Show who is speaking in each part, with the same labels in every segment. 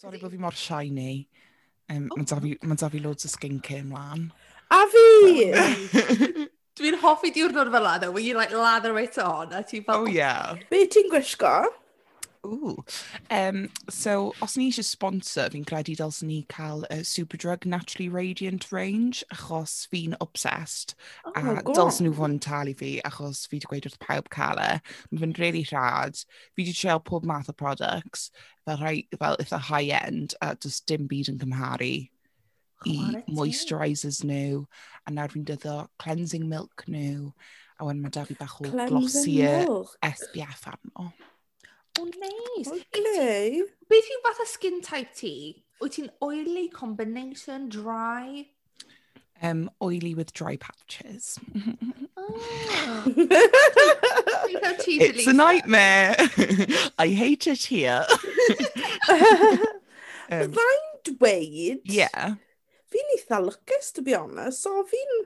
Speaker 1: Sorry bod fi mor shiny. Um, oh. Mae da, fi- ma' da fi loads o skincare mlaen.
Speaker 2: A fi!
Speaker 3: Dwi'n hoffi diwrnod fel yna, though, when you like lather it on, a ti fel,
Speaker 1: oh, oh yeah.
Speaker 2: Be ti'n gwisgo?
Speaker 1: Ooh. Um, so, os ni eisiau sponsor, fi'n credu dylsyn ni cael uh, Superdrug Naturally Radiant range, achos fi'n obsessed.
Speaker 2: Oh
Speaker 1: a dylsyn nhw fod yn talu fi, achos fi wedi gweud wrth pawb cael e. Mae fe'n really rhad. Fi wedi trial pob math o products, fel, rhai, fel eitha high-end, a does dim byd yn cymharu i moisturisers nhw, a nawr fi'n dyddo cleansing milk nhw, a wedyn mae da fi bach o glossier
Speaker 2: milk.
Speaker 1: SPF arno.
Speaker 3: O, neis.
Speaker 2: Okay.
Speaker 3: Beth yw fath o skin type ti? Wyt ti'n oily, combination, dry?
Speaker 1: Um, oily with dry patches.
Speaker 3: oh.
Speaker 1: it's a nightmare. I hate it here. um,
Speaker 2: Fyddai'n dweud...
Speaker 1: Yeah.
Speaker 2: Fi'n eitha lwcus, to be honest. So fi'n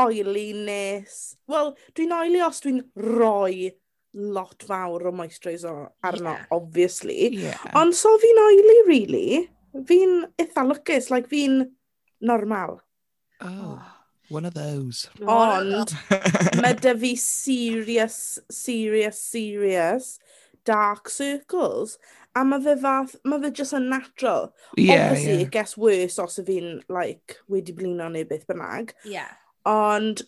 Speaker 2: oily nes... Wel, dwi'n oily os dwi'n roi lot fawr o moisturiser arno,
Speaker 3: yeah.
Speaker 2: obviously.
Speaker 1: Yeah.
Speaker 2: Ond so fi'n oily, really. Fi'n eitha lwcus, like fi'n normal.
Speaker 1: Oh, oh. one of those.
Speaker 2: Ond, mae dy fi serious, serious, serious dark circles. A mae fe fath, mae fe just yn natural.
Speaker 1: Yeah,
Speaker 2: Obviously,
Speaker 1: yeah.
Speaker 2: it gets worse os y fi'n, like, wedi blino neu beth bynnag.
Speaker 3: Yeah.
Speaker 2: Ond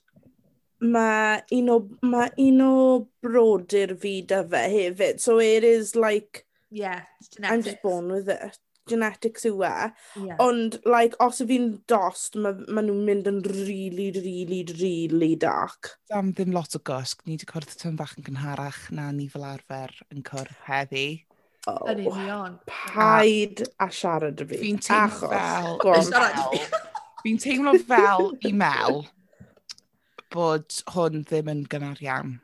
Speaker 2: mae un o, ma un o brodyr fi dy fe hefyd. So it is like...
Speaker 3: Yeah, genetics.
Speaker 2: I'm just born with it. Genetics yw e.
Speaker 3: Yeah.
Speaker 2: Ond, like, os y fi'n dost, mae ma nhw'n mynd yn really, really, really dark.
Speaker 1: Am ddim lot o gosg. Ni wedi cwrdd tyn bach yn gynharach na ni fel arfer yn cwrdd heddi.
Speaker 2: Oh,
Speaker 3: yn union.
Speaker 2: Paid a, siarad y fi.
Speaker 1: Fi'n teimlo fel...
Speaker 3: Achos,
Speaker 1: fel... Fi'n teimlo fel i Mel bod hwn ddim yn gynnar iawn.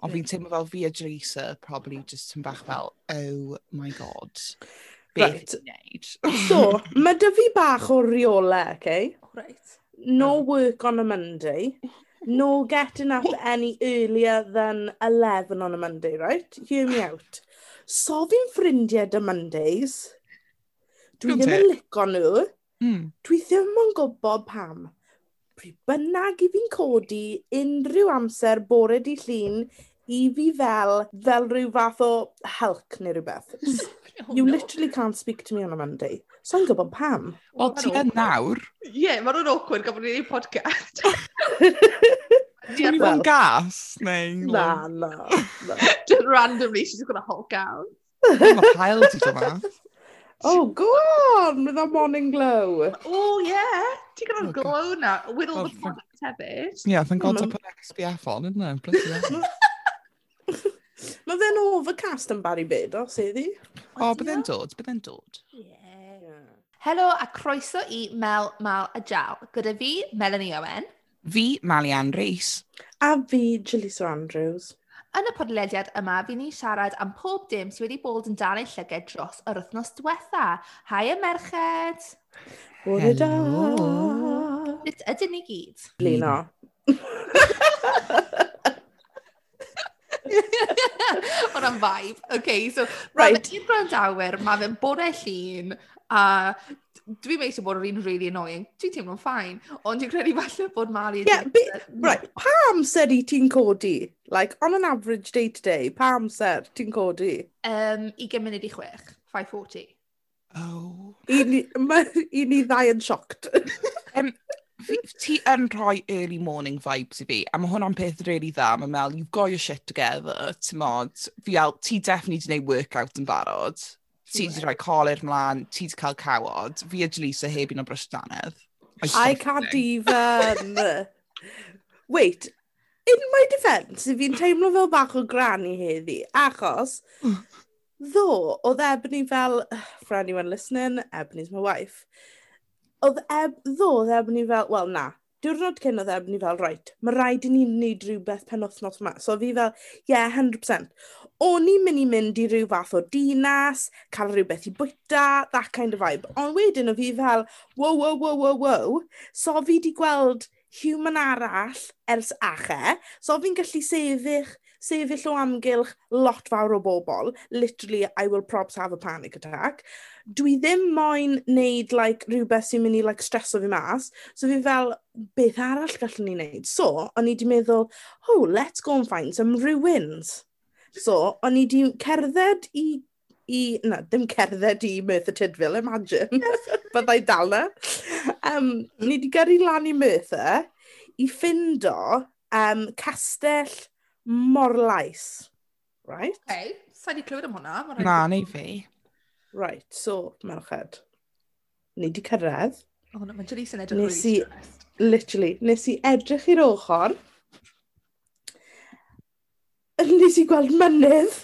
Speaker 1: Ond fi'n teimlo fel fi a Jaleesa probably just yn bach fel, oh my god, beth
Speaker 2: right.
Speaker 1: wneud?
Speaker 2: so, mae dy fi bach o reola, okay?
Speaker 3: Right.
Speaker 2: No um. work on a Monday. No getting up any earlier than 11 on a Monday, right? Hear me out. So fi'n ffrindiau dy Mondays. Dwi ddim yn lico nhw.
Speaker 1: Mm.
Speaker 2: Dwi ddim yn gwybod pam pryd bynnag i fi'n codi unrhyw amser bore di llun i fi fel, fel rhyw fath o helc neu rhywbeth.
Speaker 3: oh,
Speaker 2: you
Speaker 3: no.
Speaker 2: literally can't speak to me on a Monday. So i'n gwybod pam.
Speaker 1: Wel, ti yn nawr?
Speaker 3: Ie, yeah, mae'n nhw'n awkward gafon ni'n podcast.
Speaker 1: Ti
Speaker 2: yn
Speaker 1: well, gas? Neu...
Speaker 2: Na, na.
Speaker 3: Just randomly, she's just gonna hulk out.
Speaker 1: Mae hael ti dyma.
Speaker 2: Oh, go on, with that morning glow.
Speaker 3: Oh, yeah. Ti'n gyda'r
Speaker 1: oh,
Speaker 3: glow na, with all
Speaker 1: oh,
Speaker 3: the products hefyd.
Speaker 1: Yeah, thank God mm-hmm.
Speaker 2: to
Speaker 1: put SPF on, isn't it? Bloody hell.
Speaker 2: Mae fe'n overcast yn bari byd, os iddi.
Speaker 1: O, bydde'n dod, bydde'n dod.
Speaker 3: Yeah. Helo a croeso i Mel, Mal a Jal. Gyda fi, Melanie Owen.
Speaker 1: Fi, Malian Rees.
Speaker 2: A fi, Jalisa Andrews.
Speaker 3: Yn y podlediad yma, fi ni siarad am pob dim sydd wedi bod yn dal ei llyged dros yr wythnos diwetha. Hai y merched!
Speaker 2: Bore da!
Speaker 3: Nid ydyn ni gyd?
Speaker 2: Lino.
Speaker 3: Ond am vibe. Okay, so
Speaker 2: right.
Speaker 3: un gwrandawyr, mae fe'n bore llun a Dwi'n meisio bod yr un really annoying. Dwi'n teimlo'n ffain, ond dwi'n credu falle bod Mari...
Speaker 2: Yeah, be, right, pa amser i ti'n codi? Like, on an average day to day, pa amser ti'n codi?
Speaker 3: Um, 20 munud i chwech, 5.40.
Speaker 1: Oh.
Speaker 2: I ni, ma, i ni ddau yn sioct.
Speaker 1: um, ti yn rhoi early morning vibes i fi, a mae hwnna'n peth really dda. Mae Mel, you've got your shit together, ti'n mod. Fi al, ti definitely di gwneud workout yn barod ti wedi rhoi colir mlaen, ti wedi cael cawod, fi a Jalisa heb un o brysdanedd.
Speaker 2: I can't even. Wait, in my defence, fi'n teimlo fel bach o granny heddi, achos ddo, oedd Ebony fel, for anyone listening, Ebony's my wife, oedd eb, ddo, oedd Ebony fel, well na, diwrnod cyn oedd Ebony fel, right, mae rhaid i ni wneud rhywbeth pen wythnos yma. So fi fel, yeah, 100%. O'n i'n mynd i mynd i ryw fath o dinas, cael rhywbeth i bwyta, that kind of vibe. Ond wedyn o fi fel, wow, wow, wow, wow, wow. So fi di gweld human arall ers ache, so fi'n gallu sefych sefyll o amgylch lot fawr o bobl, literally, I will props have a panic attack. Dwi ddim moyn wneud like, rhywbeth sy'n mynd i like, streso fi mas. So fi fel, beth arall gallwn ni wneud? So, o'n i wedi meddwl, oh, let's go and find some ruins. So, o'n i wedi cerdded i i, na, ddim cerdded i Merthyr Tydfil, imagine, byddai dal e. na. Um, ni wedi gyrru lan i Merthyr i ffindo um, castell mor lais. Right?
Speaker 3: Okay. Sa'n i clywed am hwnna.
Speaker 1: Na, neu fi.
Speaker 2: Right, so, merched. Ni di cyrraedd.
Speaker 3: O, na, mae Janice yn edrych really
Speaker 2: i-
Speaker 3: stressed.
Speaker 2: literally, nes i edrych i'r ochr, nes i gweld mynydd,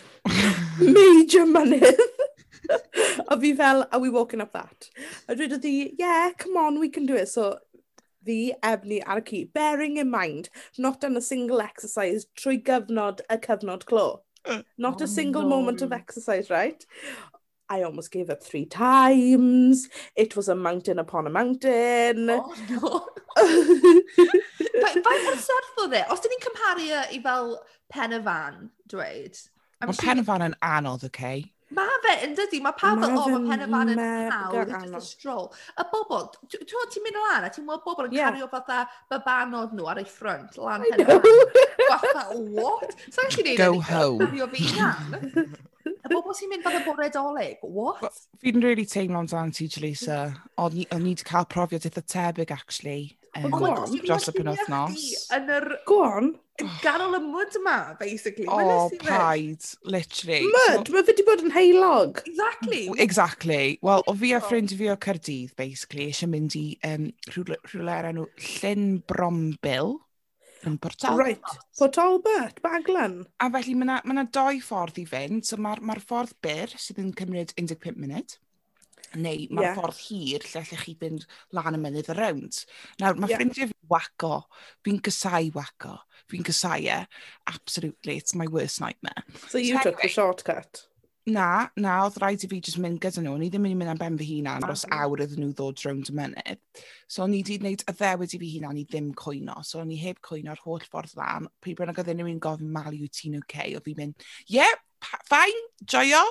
Speaker 2: major mynydd, a fi fel, are we walking up that? A dweud oedd hi, yeah, come on, we can do it. So, fi, Ebni ar y cu. Bearing in mind, not done a single exercise trwy gyfnod y cyfnod clo. Uh, not
Speaker 3: oh
Speaker 2: a single
Speaker 3: no.
Speaker 2: moment of exercise, right? I almost gave up three times. It was a mountain upon a mountain.
Speaker 3: Oh, no. Faint mor serth oedd e? Os dyn ni'n cymharu e i fel pen y fan, dweud...
Speaker 1: Mae
Speaker 3: sure...
Speaker 1: pen y fan yn anodd, oce? Okay?
Speaker 3: Ma' fe yn dydi? Mae pawb fel "O mae Pen y Fan yn hawdd, it's just a stroll." Y bobl, t- tibod ti'n mynd lan a ti'n gweld bobl yn cario fatha babanod nhw ar ei ffrynt lan Pen y Fan. Fatha what? Sa i'n gallu
Speaker 1: gwneud
Speaker 3: hynny fi hunan. Y bobl sy'n mynd fatha bore doleg, what?
Speaker 1: Fi'n really teimlo'n dan ti, Jalisa. O'n i wedi cael profiad eitha tebyg, actually. Um,
Speaker 2: go on.
Speaker 1: Dros y penwthnos.
Speaker 3: Yn yr...
Speaker 2: Go on.
Speaker 3: Ganol y mwd yma, basically.
Speaker 1: O,
Speaker 3: oh,
Speaker 1: paid. Literally.
Speaker 2: Mud? Mae fe wedi bod yn heilog.
Speaker 3: Exactly.
Speaker 1: Exactly. Wel, o fi a ffrind fi o Cardydd, basically, eisiau mynd i um, rhywle ar enw Llyn Brombil yn Port
Speaker 2: Right, Port Albert, Baglan.
Speaker 1: A felly mae yna ma 'na doi ffordd i fynd, so mae'r ma, ffordd byr sydd yn cymryd 15 munud neu mae'r
Speaker 2: yeah.
Speaker 1: ffordd hir lle allech chi fynd lan y mynydd y rownd. Nawr, mae
Speaker 2: yeah.
Speaker 1: ffrindiau fi waco, fi'n gysau waco, fi'n gysau e, absolutely, it's my worst nightmare.
Speaker 2: So you
Speaker 1: so
Speaker 2: took
Speaker 1: anyway, the
Speaker 2: shortcut?
Speaker 1: Na, na, oedd rhaid i fi jyst mynd gyda nhw, ni ddim yn mynd am ben fy hunan dros
Speaker 3: ah.
Speaker 1: awr iddyn nhw ddod rownd y mynydd. So o'n i wedi gwneud y ddewyd i fi hunan i ddim coino, so o'n i heb coino'r holl ffordd lan. Pryd bynnag oedd unrhyw un gofyn Mali wyt ti'n oce, okay? oedd fi'n mynd, yep, yeah, fine, joio.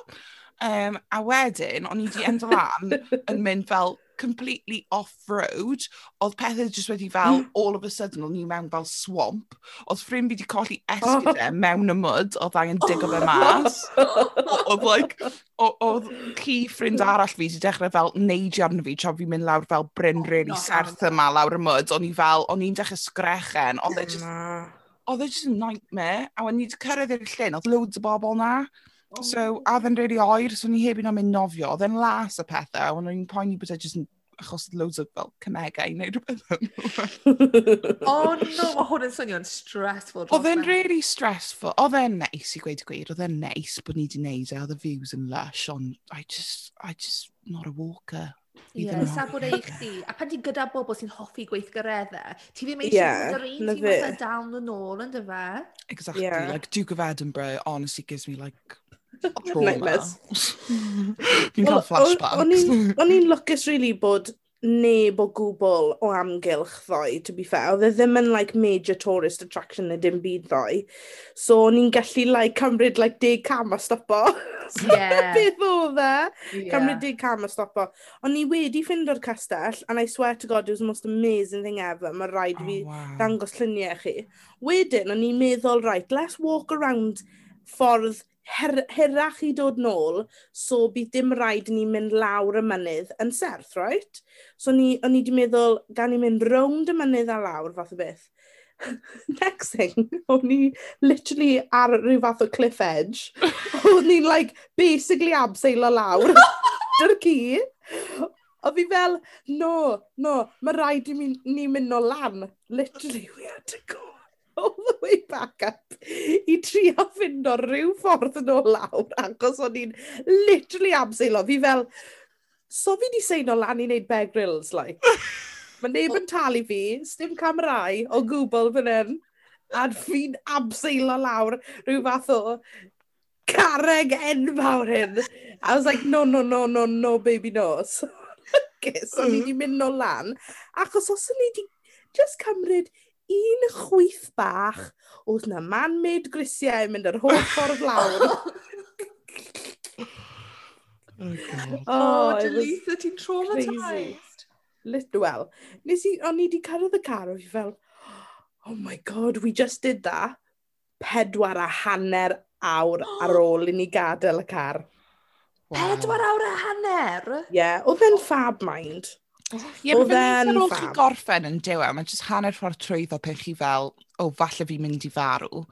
Speaker 1: Um, a wedyn, o'n i wedi endo lan yn mynd fel completely off-road, oedd pethau jyst wedi fel, all of a sudden, o'n i mewn fel swamp. Oedd ffrind fi wedi colli esgydau e oh. mewn y mud, oedd angen digo fe mas. Oedd, like, oedd chi ffrind arall fi wedi dechrau fel neidio arno fi, tra fi'n mynd lawr fel Bryn
Speaker 3: oh,
Speaker 1: really
Speaker 3: oh,
Speaker 1: serth yma lawr y mud. O'n i fel, o'n i'n dechrau sgrechen, oedd e just... Oedd e just a nightmare, a o'n i wedi cyrraedd e i'r llyn, oedd loads o bobl na.
Speaker 3: Oh.
Speaker 1: So, a dde'n really oer, so ni heb un o'n mynd nofio. Oedd e'n las y pethau, ond o'n poeni bod e jyst yn achos loads o fel cymegau neu rhywbeth.
Speaker 3: oh no, mae hwn yn swnio'n stressful.
Speaker 1: Oedd e'n really stressful. Oedd e'n neis i gweud y gwir, oedd e'n neis bod ni wedi neud e, oedd y views yn lush, ond I just, I just, not a walker.
Speaker 3: Ie,
Speaker 1: Yeah.
Speaker 3: Sa bod eich di, a pan ti gyda bobl sy'n hoffi gweithgareddau, ti ddim eisiau yeah, bod yr un ti'n fatha down the nôl yn dy fe.
Speaker 1: Exactly,
Speaker 2: yeah.
Speaker 1: like Duke of Edinburgh honestly gives me like
Speaker 2: Nightmares.
Speaker 1: Fi'n cael flashbacks.
Speaker 2: O'n i'n lwcus really bod neb o gwbl o amgylch ddoe, to be fair. Oedd e ddim yn like, major tourist attraction neu dim byd ddoe. So, o'n i'n gallu like, cymryd like, deg cam a stopo.
Speaker 3: Yeah.
Speaker 2: Beth oedd e? Cymryd deg cam a stopo. O'n i wedi ffind o'r castell, and I swear to God, it was the most amazing thing ever. Mae rhaid
Speaker 1: oh,
Speaker 2: fi
Speaker 1: wow.
Speaker 2: dangos lluniau chi. Wedyn, o'n i'n meddwl, right, let's walk around ffordd her, i dod nôl, so bydd dim rhaid i ni mynd lawr y mynydd yn serth, right? So ni, o'n i wedi meddwl, gan i mynd rownd y mynydd a lawr, fath o beth. Next thing, o'n i literally ar rhyw fath o cliff edge. o'n i'n like, basically abseil o lawr, dy'r ci. O fi fel, no, no, mae rhaid i mi, ni mynd o lan. Literally, we had to go all the way back up i trio fynd o ryw ffordd yn ôl lawr achos o'n i'n literally amseilo. Fi fel, so fi di seino lan i wneud bear grills, like. Mae neb yn talu fi, sdim camerau o gwbl fan hyn, a fi'n abseilo lawr rhyw fath o carreg enfawr hyn. I was like, no, no, no, no, no, baby, no. So, okay, so ni wedi mm. mynd o lan, achos os o'n i wedi just cymryd un chwyth bach, oedd na man-made grisiau yn mynd yr holl ffordd lawr.
Speaker 1: Oh,
Speaker 3: oh,
Speaker 2: oh
Speaker 3: Delisa, ti'n traumatised.
Speaker 2: Lit, well, nes i, o'n i wedi cyrraedd y car, o'n i fel, oh my god, we just did that. Pedwar a hanner awr ar ôl i ni gadael y car.
Speaker 1: Wow.
Speaker 3: Pedwar awr a hanner?
Speaker 2: Ie, yeah, oedd e'n fab mind.
Speaker 1: Ie,
Speaker 2: mae
Speaker 1: fe'n
Speaker 2: ar
Speaker 1: ôl chi gorffen yn diwa, e, mae'n jyst hanner ffordd trwyddo pe chi fel, o, oh, falle fi'n mynd i farw.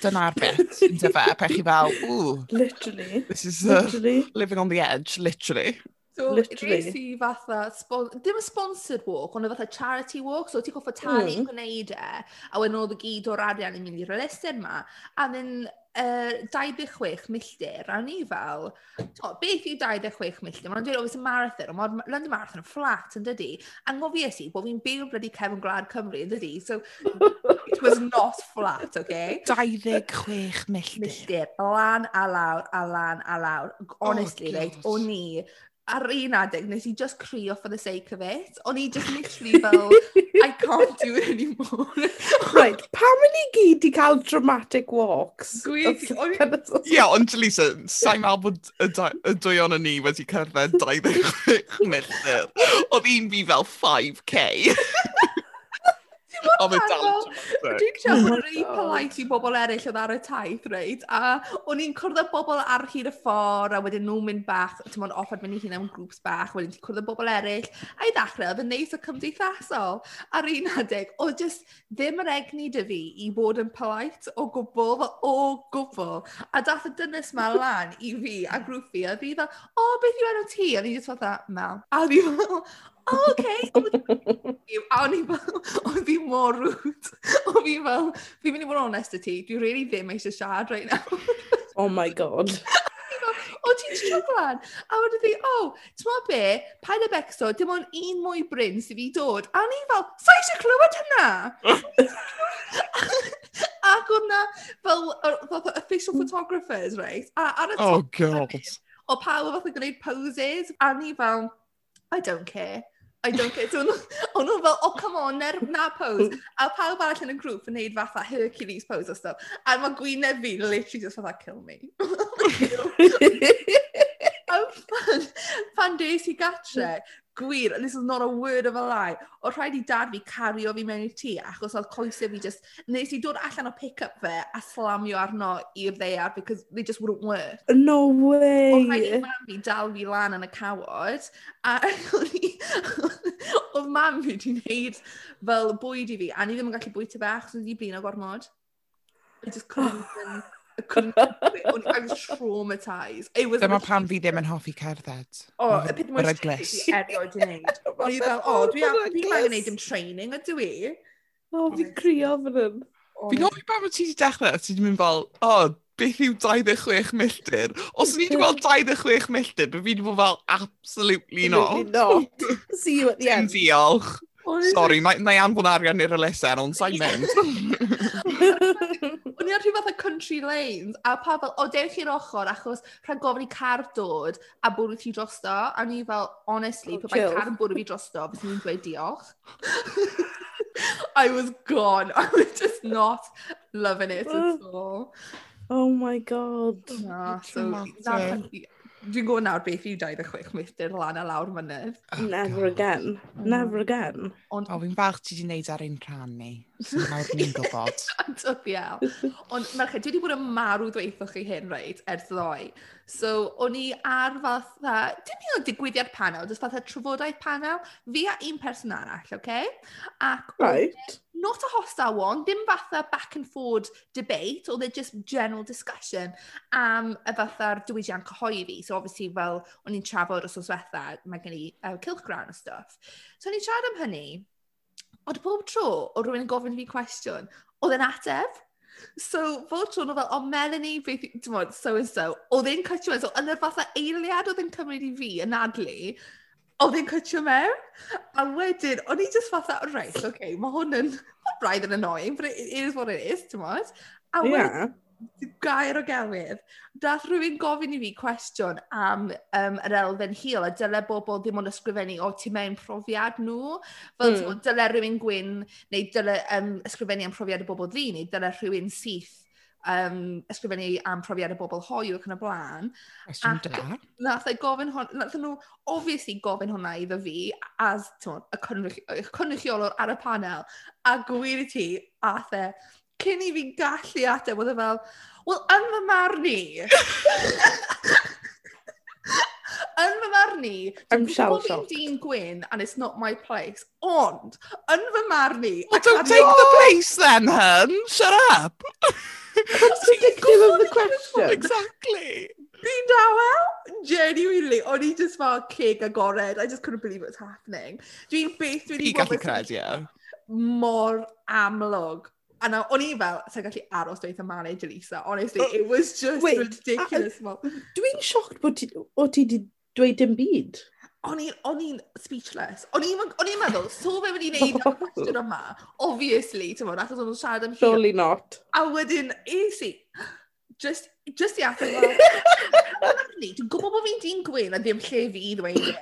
Speaker 1: Dyna'r bit, yn dyfa, pe chi fel, ww.
Speaker 2: Literally.
Speaker 1: This is uh,
Speaker 2: literally.
Speaker 1: living on the edge, literally.
Speaker 3: So,
Speaker 2: Literally.
Speaker 3: i fatha, spon dim y sponsored walk, ond y fatha charity walk, so ti'n goffa talu
Speaker 2: mm.
Speaker 3: gwneud e, a wedyn oedd y gyd o'r arian yn mynd i'r elusen ma, a then yy dau deg chwech milltir a ni fel to, beth yw dau deg chwech milltir? Mae'n dweud "oh it's a marathon" ond mae'r London Marathon yn flat yn dydi? Angofies i bod fi'n byw yn bloody cefn gwlad Cymru yn dydi? So it was not flat, okay?
Speaker 1: Dau ddeg chwech milltir.
Speaker 3: Milltir. Lan a lawr, a lan a lawr. Honestly,
Speaker 1: oh, reit,
Speaker 3: o'n i ar un adeg nes i just crio for the sake of it. O'n i just literally fel, I can't do it anymore.
Speaker 2: right, pam yn ni gyd i cael dramatic walks?
Speaker 3: Gwy...
Speaker 1: Ie, ond Lisa, sa'n mal bod y dwy o'n ni wedi cerdded 26 milltir. Oedd un fi fel 5k. Ond mae'n dal yn dramatic.
Speaker 3: Dwi'n
Speaker 2: credu
Speaker 3: bod
Speaker 2: oh
Speaker 3: yn
Speaker 2: rili
Speaker 3: polite i bobl eraill oedd ar y taith, reid. A o'n i'n cwrdd â bobl ar hyd y ffordd, a wedyn nhw'n mynd bach, ti'n mo'n offer mynd i hunan am grŵps bach, wedyn ti'n cwrdd â bobl eraill. A i ddechrau, oedd yn neis o cymdeithasol. Ar un adeg, o just ddim yr egni dy fi i bod yn polite o gwbl, o gwbl. A dath y dynes ma lan i fi a grŵp fi, a fi dda, o, beth yw enw ti? A ni just fatha, Mel. A fi fel, o, okay. A o'n i fel, o'n fi mor rwyd. O'n fi fel, fi'n mynd i fod onest y ti, dwi really ddim eisiau siarad right now.
Speaker 2: oh my god.
Speaker 3: o, ti'n siwglan? A wedi fi, o, oh, ti'n meddwl be, paid y becso, dim ond un mwy bryn sydd fi dod. A ni fel, sa eisiau clywed hynna? Ac oedd na, fel, fath o official photographers, right? A, ar y
Speaker 1: oh,
Speaker 3: top, oh,
Speaker 1: god.
Speaker 3: o pawb oedd yn gwneud poses, a ni fel, I don't care. I don't care. O'n nhw fel, oh come on, ner, na pose. A pawb arall yn y grŵp yn neud fatha Hercules pose o stuff. A mae gwyneb fi literally just fatha, kill me. pan, pan des i gatre, gwir, and this is not a word of a lie, o rhaid i dad fi cario fi mewn i'r tŷ achos oedd coesau fi just... Nes i dod allan o pick-up fe a slamio arno i'r ddear, because they just wouldn't work.
Speaker 2: No
Speaker 3: way! Oedd rhaid i mam fi dal fi lan yn y cawod a oedd mam fi wedi gwneud fel bwyd i fi a ni ddim yn gallu bwyta fe achos oedd i blin o gormod. I just couldn't... Oh couldn't couldn't- I was traumatised. It was...
Speaker 1: Dyma pam fi ddim yn hoffi cerdded.
Speaker 3: O, y peth mwy
Speaker 1: Beryglus.
Speaker 3: sexy erioed yn neud. O'n i fel, o, dwi am- dwi angen gwneud dim training, ydw i?
Speaker 2: O, fi'n crio e- fan hyn.
Speaker 1: Fi'n e- hoffi pan mae ti wedi dechrau, ti wedi mynd fel, o, beth yw 26 milltir? Os ni wedi gweld 26 milltir, byd fi wedi bod fel absolutely not.
Speaker 2: Not. See you at the
Speaker 1: Dim
Speaker 2: end.
Speaker 1: diolch.
Speaker 3: E
Speaker 1: Sorry, mae na i anfon arian i'r elusen, ond sa'n mynd.
Speaker 3: O'n i ar rhyw fath o country lanes, a pa fel, o dewch i'r ochr, achos rhaid gofyn i car dod, a bwrw ti drosto, a ni fel, honestly,
Speaker 2: oh,
Speaker 3: pe bai car yn bwrw fi drosto, fes ni'n dweud diolch. I was gone. I was just not loving it at all.
Speaker 2: Oh my god.
Speaker 3: Na, so, Dwi'n gwybod nawr beth yw 26 milltir lan a lawr mynydd.
Speaker 2: Oh, Never God. again. Never again.
Speaker 3: Ond...
Speaker 1: O, fi'n falch ti wedi wneud ar ein rhan ni. Nawr ni'n gwybod.
Speaker 3: Ond yeah. On, merched, dwi wedi bod yn marw dweithioch chi hyn, reit, ers ddoe. So, o'n i ar fatha, dim hyn o digwyddiad panel, jyst fatha trafodaeth panel, fi a un person arall, oce? Okay? Ac
Speaker 2: right.
Speaker 3: not a hostile one, dim fatha back and forward debate, oedd e just general discussion am y fatha'r diwydiant cyhoeddi. So, obviously, fel, o'n i'n trafod os oes wetha, mae gen i uh, cilchgran a stuff. So, o'n i'n siarad am hynny, Ond bob tro o rhywun yn gofyn fi cwestiwn, oedd e'n ateb. So, bob tro nhw fel, o Melanie, beth, timod, so and so, oedd e'n cytio mewn. So, yn yr fatha eiliad oedd e'n cymryd i fi yn adlu, oedd e'n cytio mewn. A wedyn, o'n i just fatha, reit, oce, okay, mae hwn yn, mae'n braidd yn annoying, but it is what it is, timod? A wedyn,
Speaker 2: yeah
Speaker 3: gair o gelwydd, dath rhywun gofyn i fi cwestiwn am um, yr elfen hil, a dyle bobl ddim ond ysgrifennu o ti mewn profiad nhw. Fel
Speaker 2: mm.
Speaker 3: Tw, dyle rhywun gwyn, neu dyle um, ysgrifennu am profiad y bobl ddi neu dyle rhywun syth um, ysgrifennu am profiad y bobl hoiw ac yn y blaen. Ac nath e gofyn hwn, nath nhw obviously gofyn hwnna iddo fi as tw, y cynrychiolwr ar y panel. A gwir i ti, ath e, cyn i fi gallu ateb, oedd e fel, wel, yn fy marn i... yn fy marn i, dwi'n gwybod fi'n dyn gwyn and it's not my place, ond, yn fy marn i...
Speaker 1: Well, don't take the place then, hun. Shut up.
Speaker 2: That's ridiculous of the question.
Speaker 1: Exactly.
Speaker 3: Fi'n dawel? Genuinely. O'n i just fel cig agored. I just couldn't believe what's happening. Dwi'n beth wedi...
Speaker 1: Fi gallu credu, ie.
Speaker 3: Mor amlwg A na, o'n i fel, sa'n gallu aros dweud y manage Elisa. Honestly, oh, it was just
Speaker 2: Wait,
Speaker 3: ridiculous.
Speaker 2: Dwi'n sioct bod ti, o ti wedi dweud dim byd.
Speaker 3: O'n i'n speechless. O'n i'n meddwl, so fe wedi gwneud y cwestiwn yma, obviously, ti'n fawr, achos o'n nhw'n siarad am hyn.
Speaker 2: Surely not.
Speaker 3: A wedyn, is i, just, just i ateb fel, dwi'n gwybod bod fi'n dyn gwyn a ddim lle fi i ddweud e.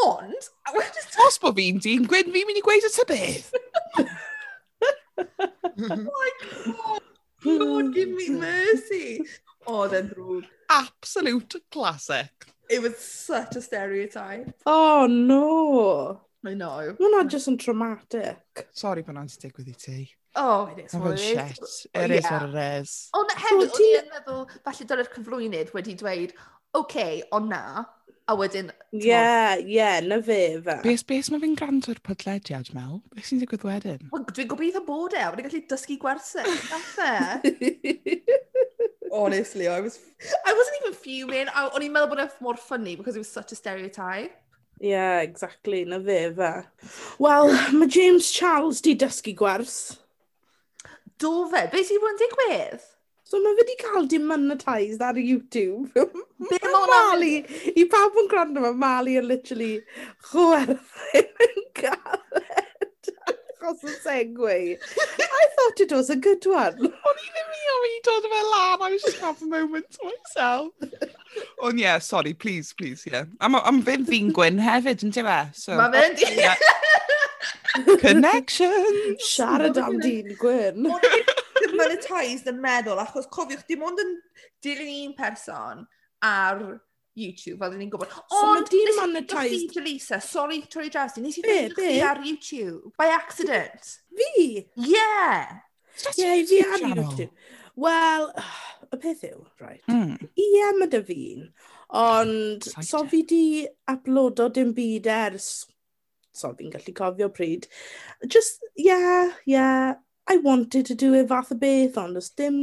Speaker 3: Ond, a wedyn...
Speaker 1: Os bod fi'n dyn gwyn, fi'n mynd i gweud y ty beth.
Speaker 3: Oh my God! Lord, give me mercy! Oh, then drwg.
Speaker 1: Absolute classic.
Speaker 3: It was such a stereotype.
Speaker 2: Oh, no.
Speaker 3: I know.
Speaker 2: We're not just yn traumatic.
Speaker 1: Sorry pan anti digwydd i ti.
Speaker 3: Oh, it is what it is.
Speaker 1: Shit. It is what it is.
Speaker 3: Ond hefyd, o'n i'n meddwl, falle dyna'r cyflwynydd wedi dweud, oce, okay, ond na, A wedyn...
Speaker 2: Ie, ie, na fe fe.
Speaker 1: Bes, bes mae fi'n gwrando'r podlediad, Mel? Beth sy'n digwydd wedyn?
Speaker 3: Wel, Dwi'n gobeithio bod e, a wedi gallu dysgu gwersyll. E? Honestly, I was... I wasn't even fuming. I- O'n i'n meddwl bod e mor funny because it was such a stereotype.
Speaker 2: Ie, yeah, exactly, na fe fe. Wel, mae James Charles di dysgu gwers.
Speaker 3: Do fe, beth sy'n bod yn digwydd?
Speaker 2: So mae fe wedi cael demonetised ar YouTube.
Speaker 3: Be
Speaker 2: mae Mali, i pawb yn gwrando mae Mali yn literally chwerthin yn gared. Achos y segway. I thought it was a good one.
Speaker 1: O'n i ddim i o'n i dod fe lan, I was just have a moment to myself. Ond ie, yeah, sorry, please, please, ie. Yeah. Am, am fe fi'n gwyn hefyd, yn ti fe? So,
Speaker 3: mae fe'n...
Speaker 1: Connections!
Speaker 2: Siarad am dyn gwyn
Speaker 3: monetised yn meddwl, achos cofiwch, dim ond yn dilyn un person ar YouTube, fel ni'n gwybod.
Speaker 2: So mae
Speaker 3: dim monetised. Nes i Lisa, sorry troi draws nes i
Speaker 2: ddweud
Speaker 3: chdi ar YouTube, by accident.
Speaker 2: Fi?
Speaker 3: Yeah.
Speaker 2: Ie, fi ar YouTube. Wel, y peth yw, right.
Speaker 1: Mm.
Speaker 2: Ie, mae dy fi'n. Ond, so fi di uploado dim byd ers, so fi'n gallu cofio pryd. Just, yeah, yeah. I wanted to do it fath o beth, ond os dim,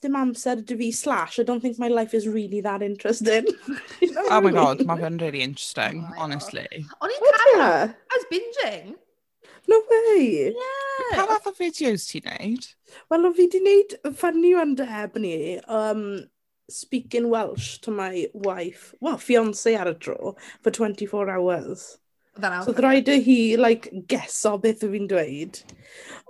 Speaker 2: dim amser dy fi slash, I don't think my life is really that interesting. you know
Speaker 1: oh my god, mae fe'n really interesting,
Speaker 3: oh
Speaker 1: honestly.
Speaker 3: O'n i'n cael, I was binging.
Speaker 2: No way!
Speaker 3: Yeah.
Speaker 1: Pa fath o fideos ti'n neud?
Speaker 2: Wel, o fi di neud ffynnu yn dy ni, um, speaking Welsh to my wife, well, fiance ar y dro, for 24 hours. So oedd rhaid i hi, like, geso beth fi'n dweud.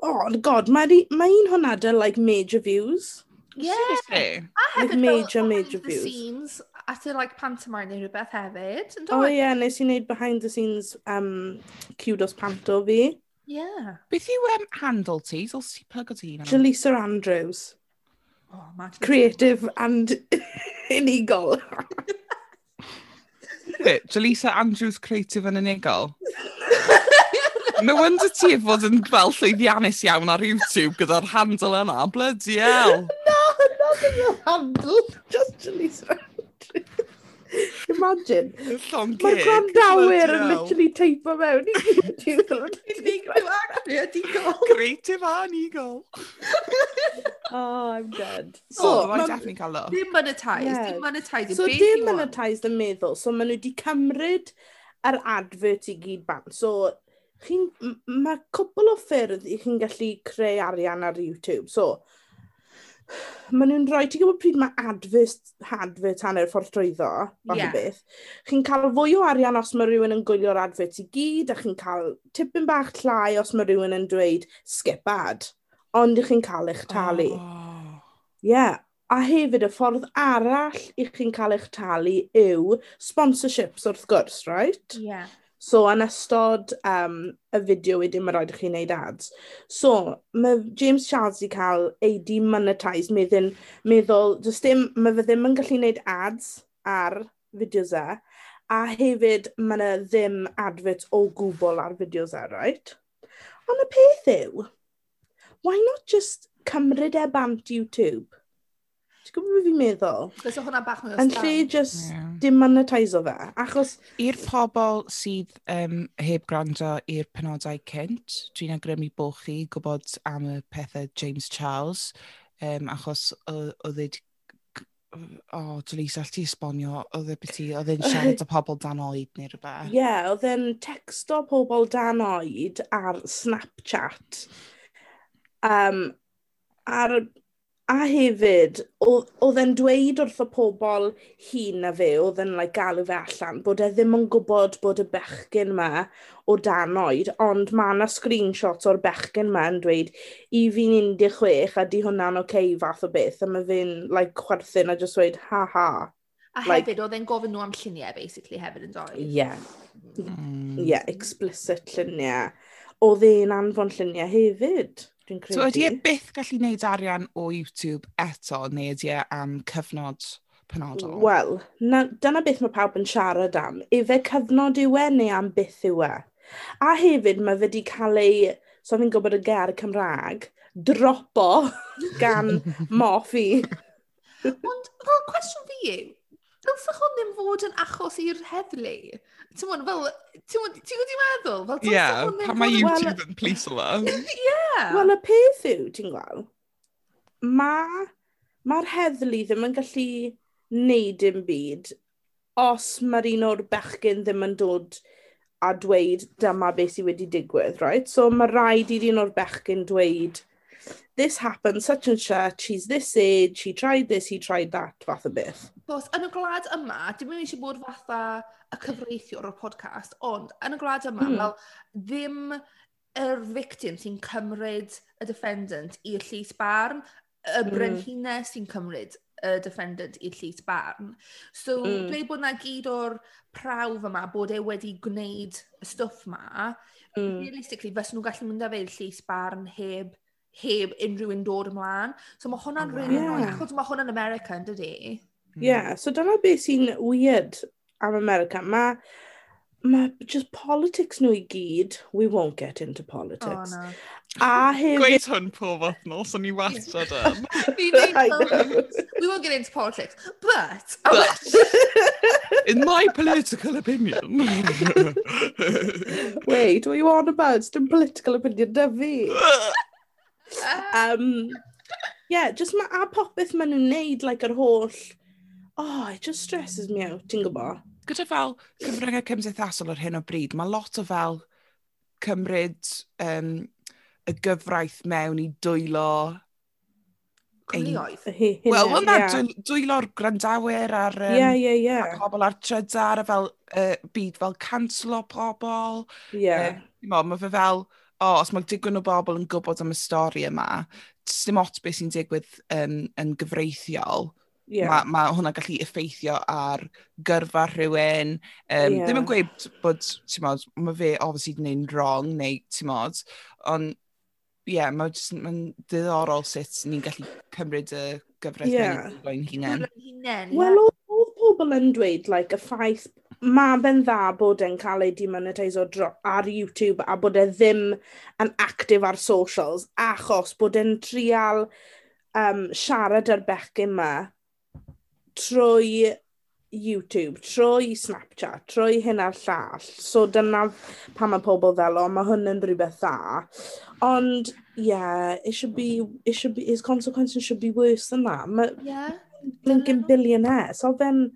Speaker 2: Oh, god, mae ma un hwnna dy, like, major views.
Speaker 3: Yeah.
Speaker 1: Seriously?
Speaker 3: A like,
Speaker 2: major, major views.
Speaker 3: The scenes, at y, like, pantomime neu rhywbeth hefyd. O,
Speaker 2: oh, ie, yeah, nes i wneud behind the scenes um, kudos panto fi.
Speaker 3: Yeah.
Speaker 1: Beth yw um, handle ti? Os ti plug o ti?
Speaker 2: Jalisa Andrews.
Speaker 3: Oh,
Speaker 2: Creative and illegal
Speaker 1: it? Jalisa Andrews creative yn unigol? No wonder ti fod yn fel llwyddiannus iawn ar YouTube gyda'r handle yna, bloody hell.
Speaker 2: No, nothing your handle, just Jalisa Andrews. Imagine.
Speaker 1: Llon ceg.
Speaker 2: Mae
Speaker 1: grandawyr
Speaker 2: yn literally teipo mewn i gyd.
Speaker 3: Unigol actually, unigol.
Speaker 1: Creative anigol.
Speaker 2: Oh, I'm dead.
Speaker 1: So, oh, mae'n definitely cael love.
Speaker 3: Dim monetised,
Speaker 2: yeah.
Speaker 3: dim monetised.
Speaker 2: So, dim monetised yn meddwl. So, maen nhw wedi cymryd yr advert i gyd ban. So, chi'n... Mae cwbl o ffyrdd i chi'n gallu creu arian ar YouTube. So, maen nhw'n rhoi, ti'n gwybod pryd mae adfyst hadfyt hanner ffordd trwyddo, fath yeah. beth, chi'n cael fwy o arian os mae rhywun yn gwylio'r adfyt i gyd, a chi'n cael tipyn bach llai os mae rhywun yn dweud skip ad, ond chi'n cael eich talu.
Speaker 1: Oh.
Speaker 2: Yeah. A hefyd y ffordd arall i chi'n cael eich talu yw sponsorships wrth gwrs, right?
Speaker 3: Yeah.
Speaker 2: So, yn ystod um, y fideo wedyn mae'n rhaid i chi wneud ads. So, mae James Charles i cael ei demonetised meddyn, meddwl does dim, mae fe ddim yn gallu wneud ads ar fideos e, a hefyd mae yna ddim advert o gwbl ar fideos e, right? Ond y peth yw, why not just cymryd e bant YouTube? Ti'n gwybod beth fi'n meddwl?
Speaker 3: Fysa hwnna bach mwy o
Speaker 2: Yn lle just yeah. dim o fe. Achos...
Speaker 1: I'r pobl sydd um, heb gwrando i'r penodau cynt, dwi'n agrymu bod chi gwybod am y pethau James Charles, um, achos oedd e... O, oh, Delise, all ti esbonio, oedd e beth i, oedd e'n siarad o pobl dan oed neu rhywbeth.
Speaker 2: Ie, yeah, oedd e'n texto pobl dan oed ar Snapchat. Um, ar A hefyd, oedd oedd e'n dweud wrth y pobl hun na fe, oedd e'n like, galw fe allan, bod e ddim yn gwybod bod y bechgyn yma o dan oed, ond mae yna screenshots o'r bechgyn yma yn dweud i fi'n 16 a di hwnna'n oce okay, fath o beth, a mae fe'n like, chwerthin a just dweud ha ha.
Speaker 3: A
Speaker 2: like,
Speaker 3: hefyd, oedd e'n gofyn nhw am lluniau, basically, hefyd yn dod.
Speaker 2: Yeah.
Speaker 1: Mm.
Speaker 2: Yeah, explicit lluniau. Oedd e'n anfon lluniau hefyd dwi'n e credu.
Speaker 1: So ydy e byth gallu gwneud arian o YouTube eto, neu ydy e am cyfnod penodol?
Speaker 2: Wel, dyna beth mae pawb yn siarad am. Efe cyfnod yw e neu am byth yw e? A hefyd mae fe wedi cael ei, so fi'n gwybod y ger Cymraeg, dropo gan moffi.
Speaker 3: Ond, fel cwestiwn fi yw, Dylse hwn ddim fod yn achos i'r heddlu. Ti'n mwyn, fel, ti'n gwybod ti'n meddwl? Fel,
Speaker 1: Ie,
Speaker 3: yeah,
Speaker 1: pa mae YouTube yn plis please love?
Speaker 3: Ie.
Speaker 2: Wel, y peth yw, ti'n gweld, mae'r ma heddlu ddim yn gallu neud dim byd os mae'r un o'r bechgyn ddim yn dod a dweud dyma beth sydd wedi digwydd, right? So mae rhaid i'r un o'r bechgyn dweud this happened, such and such, she's this age, she tried this, he tried that, fath o beth.
Speaker 3: Bos, yn y gwlad yma, dim ond eisiau bod fatha y cyfreithiwr o'r podcast, ond yn y gwlad yma,
Speaker 2: mm.
Speaker 3: fel ddim yr victim sy'n cymryd y defendant i'r llys barn, y
Speaker 2: mm.
Speaker 3: brenhines sy'n cymryd y defendant i'r llys barn. So,
Speaker 2: mm.
Speaker 3: dweud bod na gyd o'r prawf yma bod e wedi gwneud y stwff yma,
Speaker 2: mm.
Speaker 3: realistically, fes nhw'n gallu mynd â fe i'r llys barn heb heb unrhywun dod ymlaen. So mae hwnna'n
Speaker 1: oh,
Speaker 3: really
Speaker 2: yeah.
Speaker 3: annoying, achos mae hwnna'n America, yn dydi? Hmm.
Speaker 2: Yeah, so dyna beth sy'n weird am America. Mae ma just politics nhw i gyd, we won't get into politics.
Speaker 3: Oh, no.
Speaker 2: A hefyd...
Speaker 1: Gweud hwn pob othnos, o'n i wastad yn.
Speaker 3: We won't get into politics, but...
Speaker 1: But, in my political opinion...
Speaker 2: Wait, what are you on about? It's political opinion, da fi. Um, yeah, just ma, a popeth maen nhw'n neud, like, yr holl, oh, it just stresses me out, ti'n gwybod?
Speaker 1: Gyda fel cyfryngau cymdeithasol ar hyn o bryd, mae lot o fel cymryd um, y gyfraith mewn i dwylo
Speaker 3: cwmnioedd.
Speaker 1: Wel, hwnna,
Speaker 2: yeah.
Speaker 1: dwylo'r grandawyr ar, um,
Speaker 2: yeah, yeah, yeah.
Speaker 1: ar pobl ar trydar, a fel uh, byd fel canslo pobl.
Speaker 2: Yeah.
Speaker 1: Uh, um, Mae fe fel o, os mae digon o bobl yn gwybod am y stori yma, dim ots beth sy'n digwydd um, yn gyfreithiol,
Speaker 2: yeah.
Speaker 1: mae ma hwnna gallu effeithio ar gyrfa rhywun. Um,
Speaker 2: yeah.
Speaker 1: Ddim yn gweud bod, ti'n modd, mae fe obviously wedi gwneud wrong, neu ti'n modd, ond ie, yeah, mae'n ma diddorol sut ni'n gallu cymryd y gyfraith
Speaker 2: yeah.
Speaker 1: mewn i'n hunain.
Speaker 2: Wel, oedd pobl yn dweud, like, y ffaith mae fe'n dda bod e'n cael ei demonetaiso ar YouTube a bod e ddim yn active ar socials achos bod e'n trial um, siarad ar bechgyn yma trwy YouTube, trwy Snapchat, trwy hyn a'r llall. So dyna pan mae pobl fel o, mae hwn yn rhywbeth dda. Ond, yeah, it should be, it should be, his consequences should be worse than that. Mae
Speaker 3: yeah.
Speaker 2: blinking billionaire. So. Then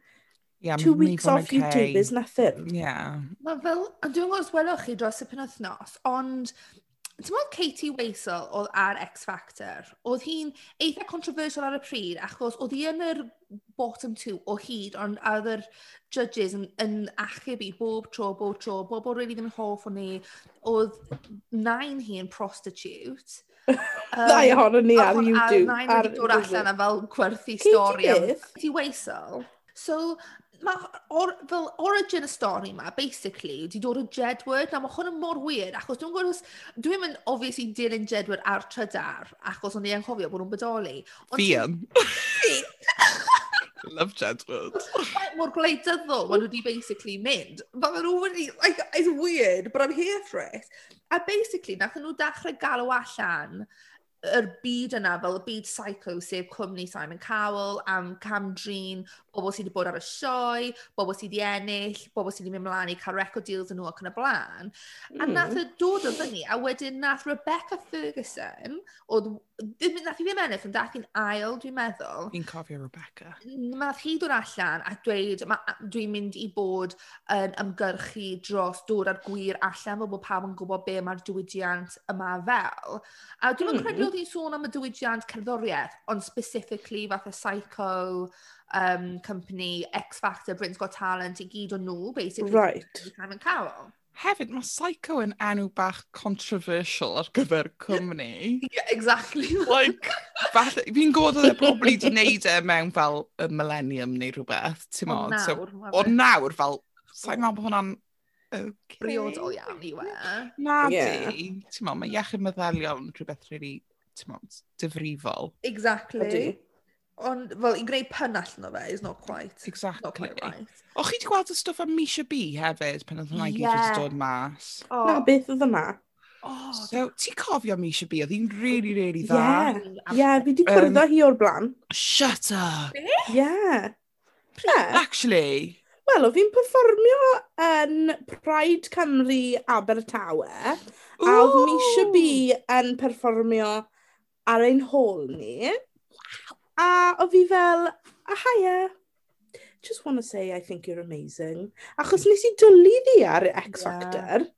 Speaker 1: Yeah,
Speaker 2: two weeks off
Speaker 1: okay.
Speaker 2: YouTube is nothing.
Speaker 1: Yeah.
Speaker 3: Mae fel, dwi'n gwybod os welwch chi dros y penwthnos, ond Ti'n meddwl Katie Weisel oedd ar X Factor? Oedd hi'n eitha controversial ar y pryd, achos oedd hi yn yr bottom two o hyd, ond oedd yr judges yn, yn achub i bob tro, bob tro, bobl really ddim yn hoff o ni. Oedd nain hi yn prostitute.
Speaker 2: Um, Ddau ohono ni ar YouTube.
Speaker 3: Nain wedi dod allan a fel gwerthu stori. Katie Weisel. So, ma' or- fel origin y stori 'ma basically wedi dod o Jedward. A mae hwn yn mor weird achos dwi'n gwybod os... Dwi'm yn obviously dilyn Jedward a'r Trydar achos o'n i yn cofio bod nhw'n bodoli...
Speaker 1: Fi yn! Love Jedward.
Speaker 3: Faint mor gwleidyddol maen nhw wedi basically mynd. But maen nhw wedi like, it's weird but I'm here for it. A basically nath nhw dechrau galw allan yr byd yna fel y byd psycho sef cwmni Simon Cowell am Cam Drin bobl sydd wedi bod ar y sioe, bobl sydd wedi ennill, bobl sydd wedi mynd mlaen i cael record deals yn nhw ac yn y blaen. A
Speaker 2: hmm.
Speaker 3: nath y dod o fyny, a wedyn nath Rebecca Ferguson, oedd ddim... nath hi ddim ennill, ond dath hi'n ail, dwi'n meddwl...
Speaker 1: Fi'n cofio Rebecca.
Speaker 3: Wnaeth hi dod allan a dweud, "Dwi'n mynd i bod yn ymgyrchu dros dod ar gwir allan fel bod pawb yn gwybod be mae'r diwydiant yma fel." A dwi'm mm. credu hmm. oedd hi'n sôn am y diwydiant cerddoriaeth, ond specifically fath fatha psycho um, company X Factor, Britain's Got Talent, i gyd o nhw, basically.
Speaker 2: Right.
Speaker 3: Simon Cowell.
Speaker 1: Hefyd, mae Psycho yn enw bach controversial ar gyfer cwmni.
Speaker 3: yeah, exactly.
Speaker 1: like, falle, fi'n gwybod oedd e probably wedi wneud e mewn fel y millennium neu rhywbeth, ti'n modd. O
Speaker 3: nawr. So,
Speaker 1: o nawr, fel, sa'n meddwl bod hwnna'n okay.
Speaker 3: briodol iawn i we.
Speaker 1: Na
Speaker 2: yeah.
Speaker 1: di, ti'n modd, mae iechyd meddylion rhywbeth really, ti'n modd, difrifol.
Speaker 3: Exactly. Ond fel i gwneud pun allan o fe is not quite...
Speaker 1: Exactly.
Speaker 3: Not quite right.
Speaker 1: O chi wedi gweld y stwff am Misha B hefyd pan oedd hwnna i gyd wedi dod mas?
Speaker 3: Oh.
Speaker 2: Na, beth oedd yna?
Speaker 3: Oh,
Speaker 1: so, ti'n cofio Misha B? Oedd hi'n really, really dda.
Speaker 2: Ie, yeah. yeah, fi wedi cwrdd um, hi o'r blaen.
Speaker 1: Shut up!
Speaker 2: Yeah. yeah.
Speaker 1: Actually.
Speaker 2: Wel, o fi'n performio yn Pride Cymru Abertawe. Ooh. A oedd Misha B yn performio ar ein hôl ni. A o fi fel, a haia, just want to say I think you're amazing. Achos hmm. nes i dwlu ddi ar X Factor. Yeah.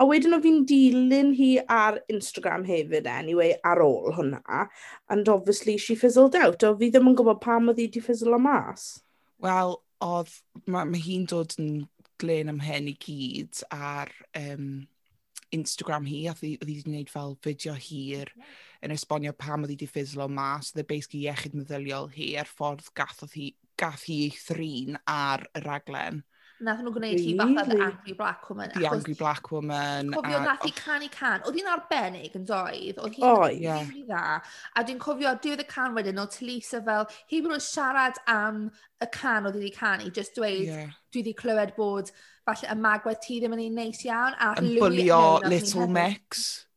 Speaker 2: A wedyn o fi'n dilyn hi ar Instagram hefyd anyway ar ôl hwnna. And obviously she fizzled out. O fi ddim yn gwybod pam oedd hi wedi fizzle o mas.
Speaker 1: Wel, oedd, mae ma hi'n dod yn glen am hyn i gyd ar um, Instagram hi. Oedd hi wedi gwneud fel fideo hir. Oh, yeah yn esbonio pam oedd hi wedi ffislo mas, oedd e basically iechyd meddyliol hi a'r ffordd gathodd hi, gath hi ei thrin ar y raglen.
Speaker 3: Nath nhw gwneud hi fatha The Angry Black Woman.
Speaker 1: The Angry Black Woman.
Speaker 3: Cofio,
Speaker 1: a,
Speaker 3: nath hi can i can. Oedd hi'n arbennig yn doedd. Oedd hi'n
Speaker 2: oh,
Speaker 3: yeah. really dda. A dwi'n cofio, diwedd y can wedyn, o Talisa fel, hi bod nhw'n siarad am y can oedd hi wedi canu, just dweud,
Speaker 1: yeah.
Speaker 3: dwi wedi clywed bod falle y magwedd ti ddim yn un neis iawn. A
Speaker 1: yn bwlio Little Mix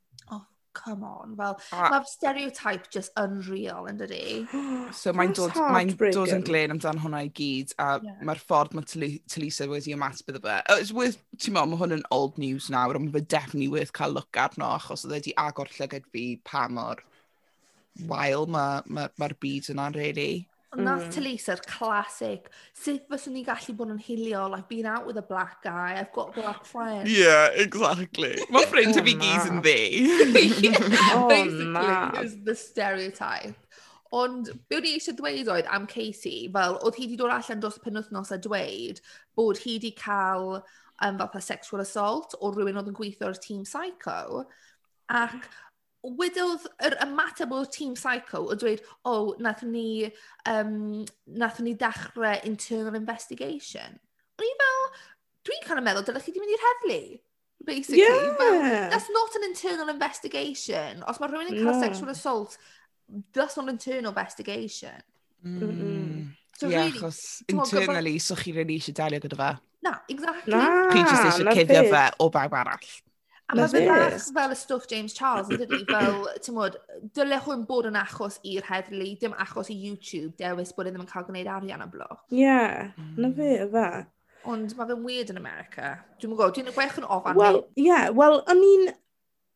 Speaker 3: come on, fel
Speaker 1: a...
Speaker 3: mae'r stereotype just unreal, yn dydi?
Speaker 1: so mae'n dod, mae'n dod yn glen amdan hwnna i gyd, a yeah. mae'r ffordd mae Talisa wedi ymateb iddo fe. It's worth, ti'n mo, mae hwn yn old news nawr, ond mae fe definitely worth cael look arno, achos oedd wedi agor llygad fi pa mor wael mae'r ma, ma, ma byd yna'n really.
Speaker 3: And that's
Speaker 2: hmm.
Speaker 3: Talisa'r classic sut fyswn ni gallu bod yn hiliol? I've been out with a black guy, I've got black friends.
Speaker 1: Yeah, exactly. Mae
Speaker 2: ffrindiau
Speaker 1: fi oh, gyd yn ddi.
Speaker 2: Oh,
Speaker 3: basically, is the stereotype. Ond be o'n i eisiau dweud oedd am Casey, fel oedd hi wedi dod allan dros y penwythnos a dweud bod hi wedi cael um, fatha sexual assault o rhywun oedd yn gweithio ar Team Psycho. Ac wedodd yr ymateb o tîm Psycho o dweud, "O, wnaethon ni, um, nath ni dechrau internal investigation." O'n i fel, dwi'n kind of meddwl dylech chi 'di mynd i'r heddlu, basically... Ie!
Speaker 2: ...Fel
Speaker 3: that's not an internal investigation. Os mae rhywun yn cael...
Speaker 2: no.
Speaker 3: ...sexual assault, that's not an internal investigation.
Speaker 1: Mm.
Speaker 3: So
Speaker 1: Ie,
Speaker 3: really,
Speaker 1: achos internally, so chi rili eisiau delio gyda fe.
Speaker 3: Na, exactly.
Speaker 2: Na,
Speaker 1: Chi jyst eisiau cuddio
Speaker 2: fe
Speaker 1: o bawb arall.
Speaker 3: A mae fe bach fel y stwff James Charles yn dydi? Fel, ti'n mwyd, dylai hwn bod yn achos i'r heddlu, dim achos i YouTube, dewis bod e ddim yn cael gwneud arian a blwc.
Speaker 2: Ie, na fe, fe.
Speaker 3: Ond mae fe'n weird yn America. Dwi'n mwyn gwybod, dwi'n gwech yn ofan
Speaker 2: Wel, ie, yeah, wel, o'n i'n...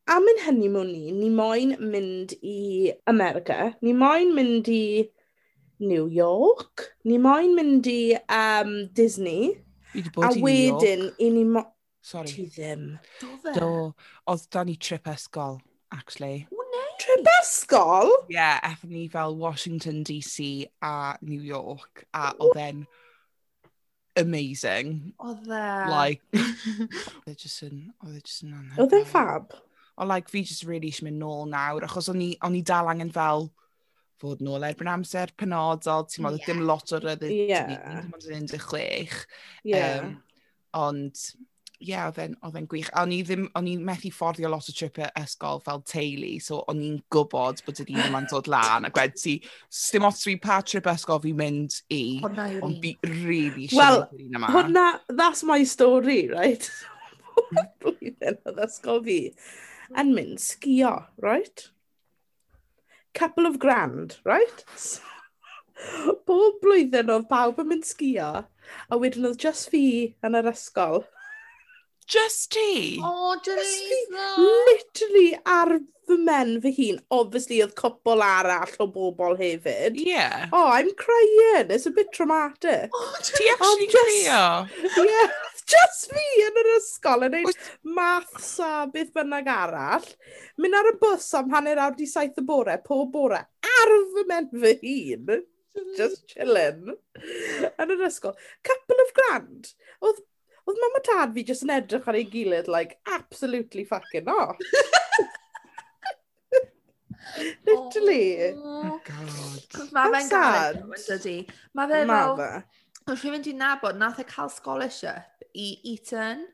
Speaker 2: Am yn hynny mwyn ni, ni moyn mynd i America, ni moyn mynd i New York, ni moyn mynd i um, Disney.
Speaker 1: I a
Speaker 2: wedyn, i ni moyn...
Speaker 1: Sorry.
Speaker 2: Ti ddim.
Speaker 3: Do fe?
Speaker 1: Do. Oedd da ni trip ysgol, actually.
Speaker 3: O, neis.
Speaker 2: Trip ysgol?
Speaker 1: Ie, yeah, effon ni fel Washington DC a New York. A oedd e'n amazing.
Speaker 3: Oedd e?
Speaker 1: Like, oedd e just yn, oedd e just yn anhygoel.
Speaker 2: Oedd e'n fab?
Speaker 1: O, like, fi just really eisiau mynd nôl nawr, achos o'n i, on i dal angen fel fod nôl erbyn amser penodol, ti'n meddwl,
Speaker 3: yeah.
Speaker 1: dim lot o ryddid,
Speaker 2: yeah.
Speaker 1: dim ond yn 16.
Speaker 2: Ie.
Speaker 1: Um, ond, ie, yeah, oedd e'n, oedd e'n gwych. A o'n i ddim, o'n i'n methu fforddio lot o tripau ysgol fel teulu, so o'n i'n gwybod bod ydi ddim yn dod lan, a gwed ti, sdim ots fi pa trip ysgol fi'n mynd i, ond fi really well, un yma.
Speaker 2: Hwna, that's my story, right? Mm. blwyddyn oedd ysgol fi yn mynd sgio, right? Couple of grand, right? So, bob blwyddyn oedd pawb yn mynd sgio, a wedyn oedd just fi yn yr ysgol.
Speaker 1: Just ti?
Speaker 3: O,
Speaker 2: oh,
Speaker 3: Julissa!
Speaker 2: Literally ar fy men fy hun. Obviously, oedd cwpl arall o bobl hefyd.
Speaker 1: Yeah.
Speaker 2: Oh, I'm crying. It's a bit traumatic.
Speaker 1: Oh, ti actually crio?
Speaker 2: Yeah. Just fi yn yr ysgol yn neud maths a beth bynnag arall. Mynd ar y bus am hanner awr di saith y bore, pob bore, ar fy men fy hun. Just chillin'. Yn yr ysgol. Couple of grand. Oedd Oedd mam a tad fi jyst yn edrych ar ei gilydd, like, absolutely fucking not. Literally.
Speaker 3: Oh,
Speaker 1: oh
Speaker 3: God. Mae fe'n gael, dydy. Mae fe fel... Mae rhywun dwi'n nabod, nath e cael scholarship i Eton.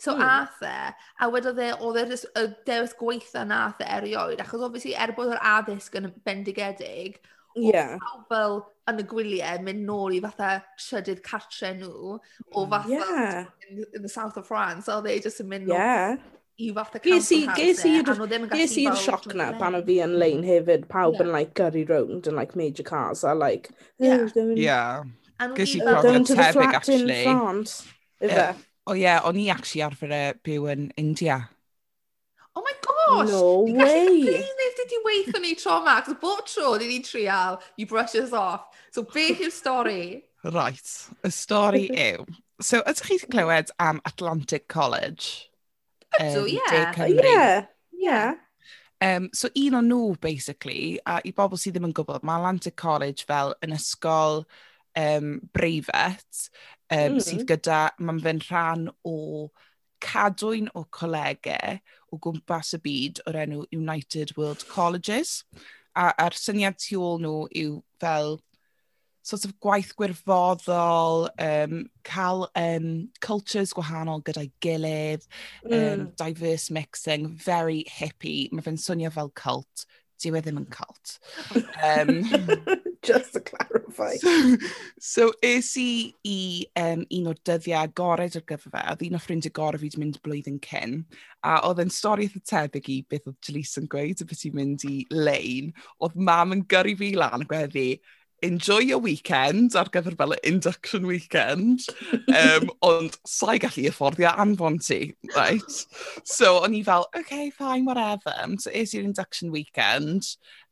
Speaker 3: So mm. ath e, a wedodd e, oedd e just y dewis gweitha nath e erioed, achos obviously er bod yr addysg yn bendigedig,
Speaker 2: yeah.
Speaker 3: fel yn y gwyliau, mynd nôl i fatha trydydd cartre nhw, o mm. fatha...
Speaker 2: yeah.
Speaker 3: ...in in, the south of France, a oedd e jyst yn mynd... nôl
Speaker 2: yeah.
Speaker 3: i fatha council house e, a nhw ddim yn gallu...
Speaker 2: Ges i'r sioc na pan o fi yn lein hefyd, pawb
Speaker 3: yeah.
Speaker 2: yn like gyrru round yn like major cars, a like...
Speaker 1: Yeah.
Speaker 3: yeah.
Speaker 1: Ges i profiad tebyg, actually.
Speaker 2: France, ife?
Speaker 1: O ie, o'n i actually arfer e, byw yn India.
Speaker 3: Oh my gosh!
Speaker 2: No way!
Speaker 3: beth did you weithio ni tro yma? Cos bob tro ni ni trial, you brush us off. So beth yw'r stori?
Speaker 1: Right, y stori yw... So, ydych chi'n clywed am Atlantic College?
Speaker 3: Ydw, ie.
Speaker 2: yeah ie.
Speaker 1: Um, so un o nhw, basically, a i bobl sydd ddim yn gwybod, mae Atlantic College fel yn ysgol um, breifet um,
Speaker 2: mm.
Speaker 1: sydd gyda, mae'n fe'n rhan o cadwyn o colegau o gwmpas y byd o'r enw United World Colleges. A, a'r syniad tu ôl nhw yw fel sort of gwaith gwirfoddol, um, cael um, cultures gwahanol gyda'i gilydd,
Speaker 2: mm.
Speaker 1: um, diverse mixing, very hippie. Mae fe'n swnio fel cult dyw e ddim yn cult. Um,
Speaker 2: Just to clarify.
Speaker 1: So, so es i i um, un o'r dyddiau agored ar gyfer fe, oedd un o ffrindiau gorau fi wedi mynd blwyddyn cyn, a oedd yn stori eitha tebyg i beth oedd Jalise yn gweud, y beth i'n mynd i lein, oedd mam yn gyrru fi lan a gweud enjoy your weekend ar gyfer fel induction weekend, um, ond sa'i gallu afforddio anfon ti, right? So, o'n i fel, okay, fine, whatever. So, is your induction weekend.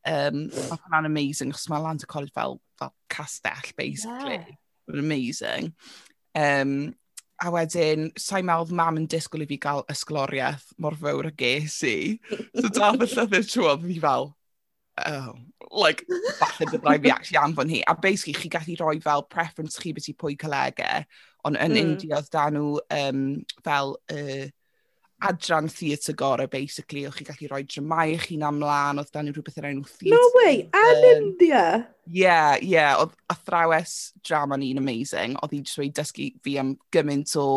Speaker 1: Um, Mae hwnna'n amazing, achos mae Land College fel, fel castell, basically. Yeah. Amazing. Um, a wedyn, sa'i meddwl mam yn disgwyl i fi gael ysgloriaeth mor fawr a ges i. So, dath y llyfr trwodd fi fel, oh, like, falle byddai fi actually anfon hi. A basically, chi gallu rhoi fel preference chi beth i pwy colegau, ond yn
Speaker 2: mm.
Speaker 1: India oedd da nhw um, fel uh, adran theatr gorau, basically, o'ch chi gallu rhoi dramau eich hun amlan, oedd da nhw rhywbeth yn enw theatr.
Speaker 2: No way, yn
Speaker 1: um,
Speaker 2: India?
Speaker 1: Yeah, yeah, oedd athrawes drama ni'n amazing, oedd hi'n trwy dysgu fi am gymaint o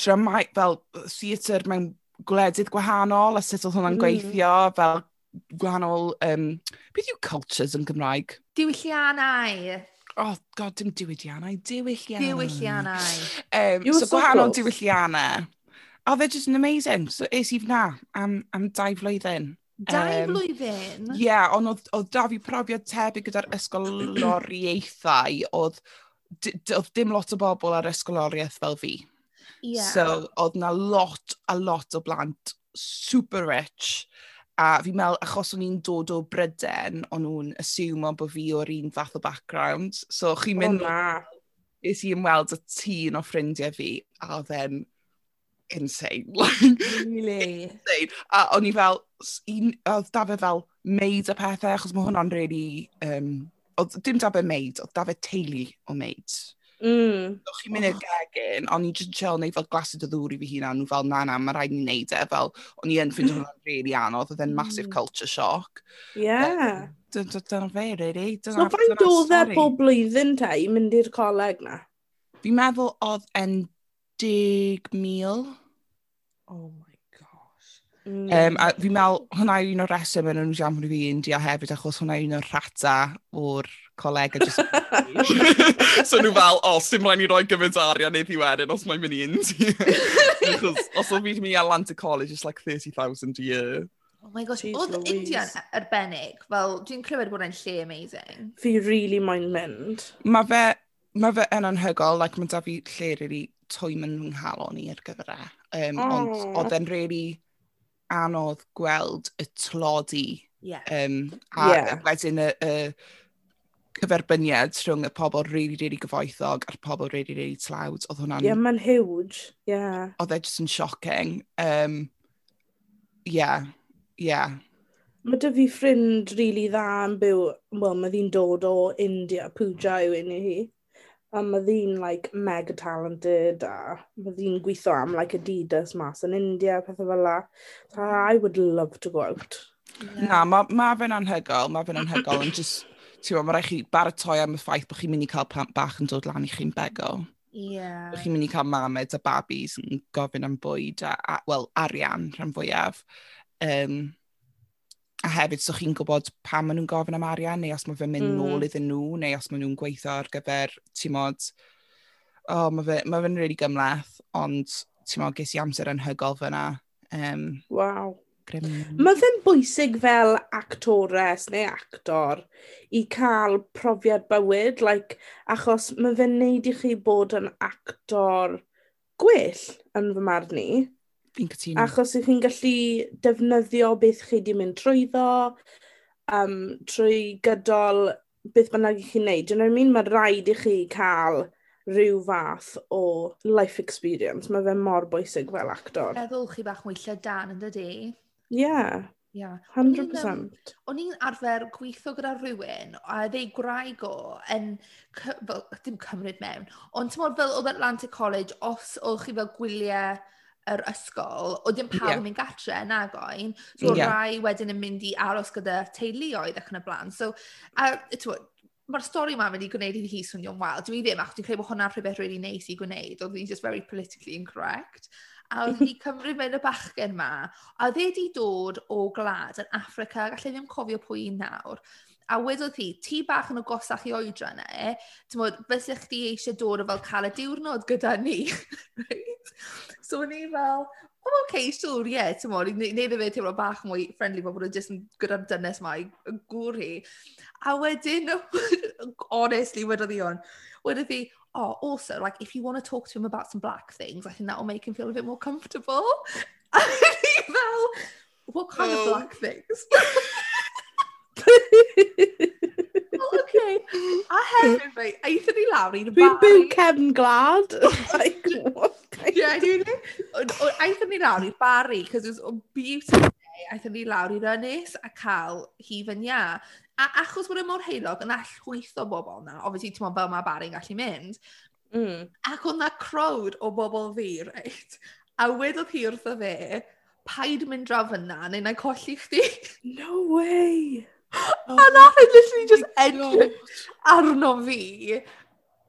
Speaker 1: dramau, fel theatr mewn gwledydd gwahanol a sut oedd hwnna'n
Speaker 2: mm.
Speaker 1: gweithio, fel gwahanol, um, beth yw cultures yn Gymraeg?
Speaker 3: Diwylliannau.
Speaker 1: Oh, god, dim diwydiannau, diwylliannau.
Speaker 3: Diwylliannau.
Speaker 1: Um,
Speaker 2: you
Speaker 1: so,
Speaker 2: so
Speaker 1: gwahanol
Speaker 2: close.
Speaker 1: diwylliannau. Oh, they're just amazing. So, es i fna am, am dau flwyddyn.
Speaker 3: Dau
Speaker 1: um,
Speaker 3: flwyddyn?
Speaker 1: Ie, yeah, ond oedd, oedd da fi profiad tebyg gyda'r ysgoloriaethau, oedd, oedd dim lot o bobl ar ysgoloriaeth fel fi.
Speaker 3: Yeah.
Speaker 1: So, oedd na lot, a lot o blant super rich A fi'n meddwl, achos o'n i'n dod o Bryden, o'n nhw'n asiwmo bod fi o'r un fath o background. So chi'n mynd...
Speaker 2: O na.
Speaker 1: Is i ymweld y tîn o ffrindiau fi, a oedd e'n insane. Like,
Speaker 3: really?
Speaker 1: Insane. A o'n i fel, un, oedd da fe fel maid a pethau, achos mae hwnna'n really... Um, oedd dim da fe maid, oedd da fe teulu o maid.
Speaker 2: Mm.
Speaker 1: So chi'n mynd i'r gegin, o'n i'n just chill neu fel glasyd o ddŵr i fi hunan, fel na na, mae rhaid ni wneud e, fel o'n i yn ffeindio hwnna'n really anodd, oedd e'n
Speaker 3: mm.
Speaker 1: massive culture shock.
Speaker 2: Yeah.
Speaker 1: Dyna fe, really.
Speaker 2: So faint oedd e pob blwyddyn te i mynd i'r coleg na?
Speaker 1: Fi'n meddwl oedd e'n deg mil.
Speaker 3: Oh my
Speaker 2: Mm.
Speaker 1: Um, a fi'n meddwl, hwnna yw un o'r reswm yn nhw'n siarad fi India hefyd, achos hwnna yw un o'r rhata o'r colega. Just... so nhw fel, o, oh, sy'n rhaid ni roi gyfyd arian neu ddiwedyn os mae'n mynd i India. os o'n fi'n mynd i Atlanta College, it's like 30,000 a year.
Speaker 3: Oh my gosh, oedd India'n arbennig, fel dwi'n clywed bod e'n lle amazing.
Speaker 2: Fi really mae'n mynd.
Speaker 1: Mae fe, mae fe yn anhygol, like mae da fi lle really twym yn yng nghalon i ar gyfer e. Um, oh.
Speaker 2: Ond
Speaker 1: oedd e'n really anodd gweld y tlodi
Speaker 3: yeah.
Speaker 1: um, a yeah. wedyn y, y cyferbyniad rhwng y pobl really, really gyfoethog a'r pobl really, really tlawd. Oedd hwnna'n...
Speaker 2: Yeah, mae'n huge, yeah.
Speaker 1: Oedd e just yn shocking. Um, yeah, yeah.
Speaker 2: Mae dy fi ffrind rili really dda yn byw, wel, mae ddi'n dod o India, Pooja yw un i hi. A mae ddi'n like, mega talented a mae ddi'n gweithio am like, Adidas mas yn India, pethau fel la. So I would love to go out. Yeah.
Speaker 1: Na, mae ma fe'n anhygol, mae fe'n anhygol ond just, ti'n gwybod, mae rhaid chi baratoi am y ffaith bod chi'n mynd i cael plant bach yn dod lan i chi'n bego. Ie.
Speaker 3: Yeah.
Speaker 1: Bod chi'n mynd i cael mamed a babis yn gofyn am bwyd a, a wel, arian rhan fwyaf. Um, a hefyd, so chi'n gwybod pam maen nhw'n gofyn am arian, neu os mae fe'n mynd mm. nôl iddyn nhw, neu os maen nhw'n gweithio ar gyfer, ti'n modd, oh, mae fe'n ma fe really gymleth, ond ti'n modd, ges i amser anhygol fyna. Um,
Speaker 2: wow.
Speaker 1: Grim.
Speaker 2: Mae fe'n bwysig fel actores neu actor i cael profiad bywyd, like, achos mae fe'n neud i chi bod yn actor gwell yn fy marn i.
Speaker 1: Fi'n cytuno.
Speaker 2: Achos ych chi'n gallu defnyddio beth chi wedi mynd trwyddo, um, trwy gydol beth bynnag i chi'n neud. Dyna'n mean, mae rhaid i chi cael rhyw fath o life experience. Mae fe mor bwysig fel actor.
Speaker 3: Meddwl chi bach mwy llydan yn dydi?
Speaker 2: Yeah.
Speaker 3: Yeah.
Speaker 2: 100%.
Speaker 3: O'n i'n arfer gweithio gyda rhywun, a ddeu gwraig o, yn, fel, dim cymryd mewn, ond ti'n modd fel oedd Atlantic College, os o'ch chi fel gwyliau yr ysgol, oedd dim pawb...
Speaker 1: ie
Speaker 3: ...yn mynd gatre, yn agoen, So
Speaker 1: oedd
Speaker 3: rai wedyn yn mynd i aros gyda teuluoedd ac yn y blaen. So, a tibod, mae'r stori yma'n mynd i gwneud iddi hi swnio'n wael. Dwi ddim, achos dwi'n credu bod hwnna'n rhywbeth really neis i gwneud. Oedd hi'n just very politically incorrect. A oedd hi cymryd mewn y bachgen yma. A oedd e wedi dod o glad yn Africa, gallai ddim cofio pwy nawr. A wedodd hi, "ti bach yn agosach i oedran e, timod, fysech chdi eisiau dod a fel cael y diwrnod gyda ni" reit? So o'n i fel "o okay, siwr, ie" timod i wne- wneud i e fe teimlo bach mwy friendly fel bod e jyst yn gyda'r dynes 'ma i gŵr hi. A wedyn honestly wedodd hi on, wedodd hi "oh also like if you want to talk to him about some black things, I think that will make him feel a bit more comfortable". A o'n i fel "what kind of
Speaker 1: oh.
Speaker 3: black things?" Wel, oce. A hefyd, fe, eithon ni lawr i'r bar.
Speaker 2: Dwi'n byw cefn glad. like, what
Speaker 3: kind yeah, of... Yeah, eithon ni lawr i'r bari, cos it was a beautiful day. Eithon ni lawr i'r ynys a cael hi fy nia. A achos bod e mor heulog yna llwytho bobl na, obviously, ti'n meddwl fel mae bari'n gallu mynd,
Speaker 2: mm.
Speaker 3: ac oedd na crowd o bobl fi, reit? A wedodd hi wrtho fe, paid mynd draw fyna, neu na colli chdi.
Speaker 2: No way!
Speaker 3: A oh nath e literally just edrych arno fi.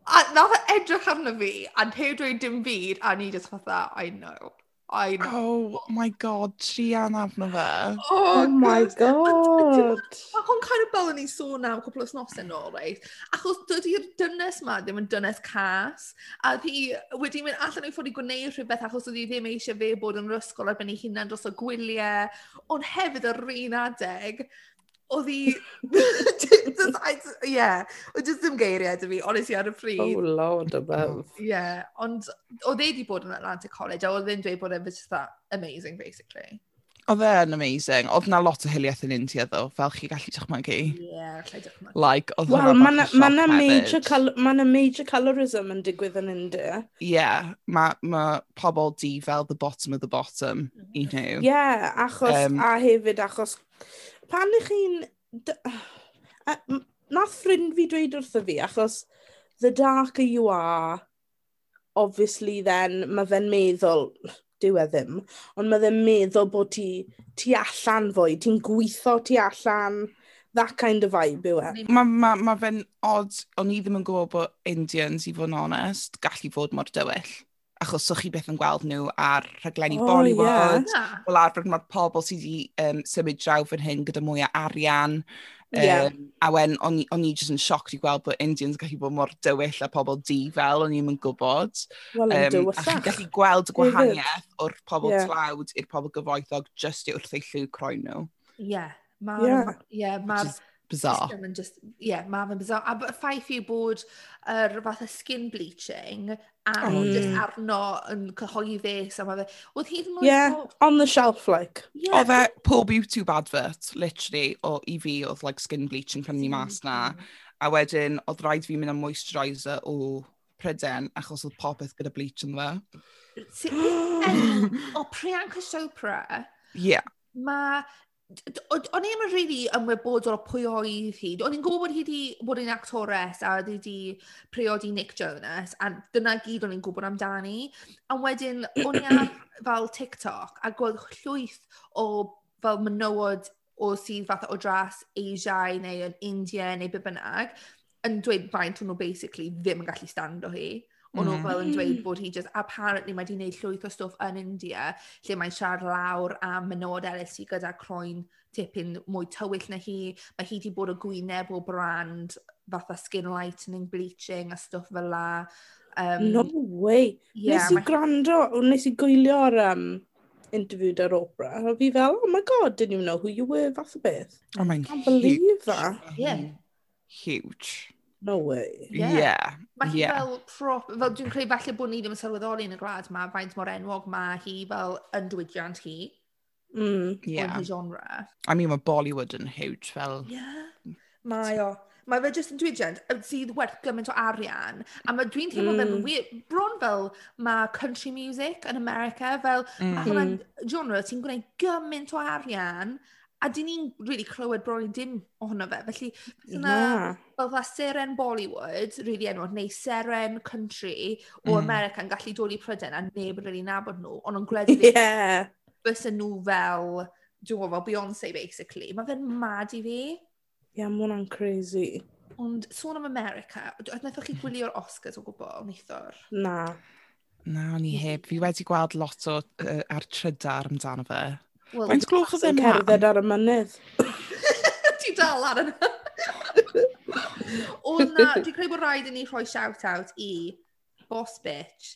Speaker 3: A nath e edrych arno fi a heb dweud dim byd a ni just fatha, I know. I know.
Speaker 1: Oh my god, Trian arno fe.
Speaker 2: Oh, oh
Speaker 3: my
Speaker 2: god.
Speaker 3: Mae hwn kind of fel yn ei sôn am cwpl o snos yn ôl, reit? Achos dydy'r dynes ma ddim yn dynes cas. A ddi wedi mynd allan o'i ffordd i gwneud rhywbeth achos oedd hi ddim eisiau fe bod yn yr ysgol ar ben ei hunan dros y gwyliau. Ond hefyd yr un adeg, Oedd hi just I yeah, ie, oedd jyst ddim geiriau dy fi honestly ar y oh, pryd...
Speaker 2: Oh lord above.
Speaker 3: ...Ie, ond oedd e wedi bod yn Atlantic College a oedd e'n dweud bod e was just that amazing basically.
Speaker 1: Oedd e yn amazing. Oedd na lot o hiliaeth yn India ddo, fel chi gallu dychmygu.
Speaker 3: Ie, yeah, allai.
Speaker 1: Like, oedd
Speaker 2: well,
Speaker 1: hwnna bach ma
Speaker 2: major, col ma na major colorism yn digwydd yn India.
Speaker 1: Ie, yeah, mae ma pobl di fel the bottom of the bottom, you mhm. know.
Speaker 2: Ie, yeah, achos,
Speaker 1: um,
Speaker 2: a hefyd achos pan ych chi'n... Nath ffrind fi dweud wrtho fi, achos the darker you are, obviously then, mae fe'n meddwl, dyw e ddim, ond mae fe'n meddwl bod ti, ti allan fwy, ti'n gweithio ti allan, that kind of vibe yw e.
Speaker 1: Mae ma, ma fe'n odd, o'n i ddim yn gwybod bod Indians, i fod yn onest, gallu fod mor dywyll achos so chi beth yn gweld nhw ar rhaglenni
Speaker 2: oh,
Speaker 1: Bollywood,
Speaker 3: yeah.
Speaker 1: Wel, arfer mae'r pobl sydd wedi um, symud draw fan hyn gyda mwy o arian. Yeah.
Speaker 2: Um,
Speaker 1: a wen, o'n i jyst yn sioc i gweld bod Indians gallu bod mor dywyll a pobl di fel, o'n i'm yn gwybod.
Speaker 2: Wel,
Speaker 1: um, a chi'n gallu gweld y gwahaniaeth o'r pobl
Speaker 2: yeah.
Speaker 1: tlawd i'r pobl gyfoethog jyst i wrth ei lliw croen nhw.
Speaker 3: Ie, yeah, mae'r...
Speaker 1: Yeah.
Speaker 3: Yeah, ma bizarre. Ie, yeah, mae fe'n bizarre. A ffaith yw bod yr er, fath o skin bleaching a
Speaker 1: oh,
Speaker 3: just arno yn cyhoeddus a mae fe... Oedd hyd yn oed...
Speaker 2: Yeah, on the shelf like.
Speaker 3: Yeah.
Speaker 1: Oedd e pob YouTube advert, literally, o i fi, oedd like skin bleaching pan ni mas na. A wedyn, oedd rhaid fi mynd am moisturiser o Pryden, achos oedd popeth gyda bleach yn
Speaker 3: dda. o Priyanka Chopra,
Speaker 1: yeah.
Speaker 3: mae O'n o'n i yn rili ymwybodol o pwy oedd hi. O'n i'n gwybod bod hi 'di bod yn actores a oedd hi 'di priodi Nick Jonas a dyna gyd o'n i'n gwybod amdani. A wedyn o'n i ar fel TikTok a gweld llwyth o fel menywod o sydd fath o dras Asiaidd neu yn India neu be bynnag yn dweud faint o'n nhw basically ddim yn gallu stand o hi. O'n nhw
Speaker 1: mm-hmm.
Speaker 3: fel yn dweud bod hi just... Apparently mae 'di wneud llwyth o stwff yn India lle mae'n siarad lawr am menodau sy gyda croen tipyn mwy tywyll na hi. Mae hi 'di bod o gwyneb o brand fatha skin lightening, bleaching a stwff la Um,
Speaker 2: no way!
Speaker 3: Yeah,
Speaker 2: nes i gwrando, nes i gwylio'r um, interview ar Oprah, a fi fel, oh my god, didn't you know who you were, fath o beth.
Speaker 1: Oh, mae'n huge.
Speaker 2: I can't believe that.
Speaker 3: Yeah.
Speaker 1: Huge.
Speaker 2: No way.
Speaker 3: Yeah.
Speaker 1: yeah.
Speaker 3: Mae hi
Speaker 1: yeah.
Speaker 3: fel prop... Fel dwi'n credu falle bod ni ddim yn sylweddoli yn y grad ma faint mor enwog mae hi fel yn diwydiant hi.
Speaker 2: Mm,
Speaker 3: yeah. Hi genre.
Speaker 1: I mean, mae Bollywood yn huge fel...
Speaker 3: Yeah. Mae o. Mae fe jyst yn diwydiant sydd werth gymaint o arian. A mae dwi'n teimlo mm. fe'n bron fel mae country music yn America. Fel mm. mae hwnna'n genre sy'n gwneud gymaint o arian A dyn ni'n rili clywed bron i dim ohono fe, felly yna,
Speaker 2: 'na...
Speaker 3: ...fel fa seren Bollywood rili enwog neu seren country o
Speaker 1: mm.
Speaker 3: America yn gallu dod i Prydain a neb yn rili nabod nhw, ond yn gwledydd...
Speaker 2: Ie!
Speaker 3: ...fysen nhw fel, dwi'n gwybod, fel Beyoncé, basically. Mae fe'n mad i fi.
Speaker 2: Ie, mae hwnna'n crazy.
Speaker 3: Ond sôn am America, wnaethoch chi gwylio'r Oscars o gwbl neithwr?
Speaker 2: Na.
Speaker 1: Na, o'n i heb. Fi wedi gweld lot o, uh, ar trydar amdano fe.
Speaker 3: Well,
Speaker 1: Faint gloch oedd e'n
Speaker 2: cerdded ar y mynydd.
Speaker 3: Ti dal ar yna. Ond na, dwi'n credu bod rhaid i ni rhoi shout-out i boss bitch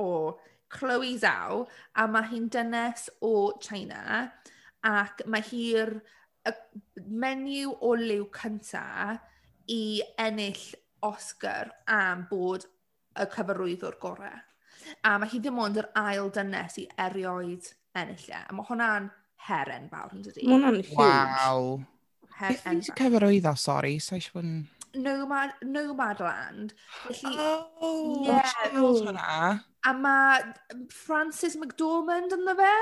Speaker 3: o Chloe Zhao, a mae hi'n dynes o China, ac mae hi'r menyw o liw cynta i ennill Oscar am bod y cyfarwyddwr gorau. A mae hi ddim ond yr ail dynes i erioed ennill e. A mae hwnna'n heren fawr yn dydi?
Speaker 2: Mae hwnna'n huge.
Speaker 1: Waw. Beth ni'n
Speaker 3: sy'n
Speaker 1: cyfarwydd o, sori? Sa eisiau bod yn...
Speaker 3: Nomad, Nomadland. Felly,
Speaker 1: oh, yeah.
Speaker 3: A mae Francis McDormand ynddo fe?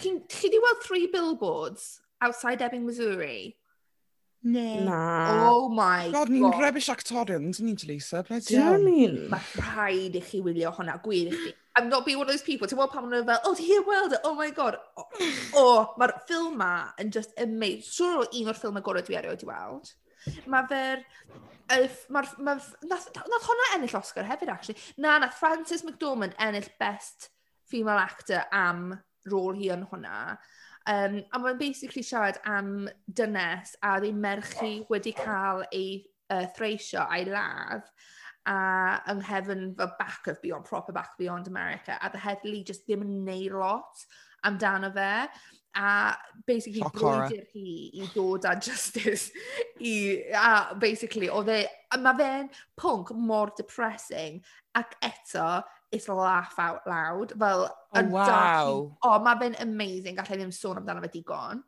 Speaker 3: Chi chi di weld three billboards outside Ebbing, Missouri?
Speaker 1: Na.
Speaker 2: Na.
Speaker 3: Oh my
Speaker 1: god.
Speaker 3: God,
Speaker 1: ni'n rubbish actorion, dyn ni'n Talisa, bloody hell.
Speaker 2: Do you know what
Speaker 3: Mae rhaid i chi wylio hwnna, gwir i chi. I'm not being one of those people. Ti'n gweld pan maen nhw fel, oh, ti heb weld e, oh my god. O, oh, mae'r ffilm ma yn just amazing. Siwr o un o'r ffilm y gorau dwi erioed i weld. Mae fe'r... Mae'r... Ma nath, nath hwnna ennill Oscar hefyd, actually. Na, nath Frances McDormand ennill best female actor am rôl hi yn hwnna. Um, a mae'n basically siarad am dynes a ddim merchu merch wedi cael ei uh, threisio a'i ladd a yng nghefn fel back of beyond, proper back of beyond America a oedd heddlu just ddim yn neud lot amdano fe a basically
Speaker 1: Shock
Speaker 3: brwydr hi i ddod â justice i, a basically, oedd e, a mae fe'n pwnc mor depressing ac eto it's laugh out loud. Fel,
Speaker 1: oh,
Speaker 3: yn oh,
Speaker 1: wow.
Speaker 3: O, oh, mae fe'n amazing. Gallai ddim sôn amdano fe digon.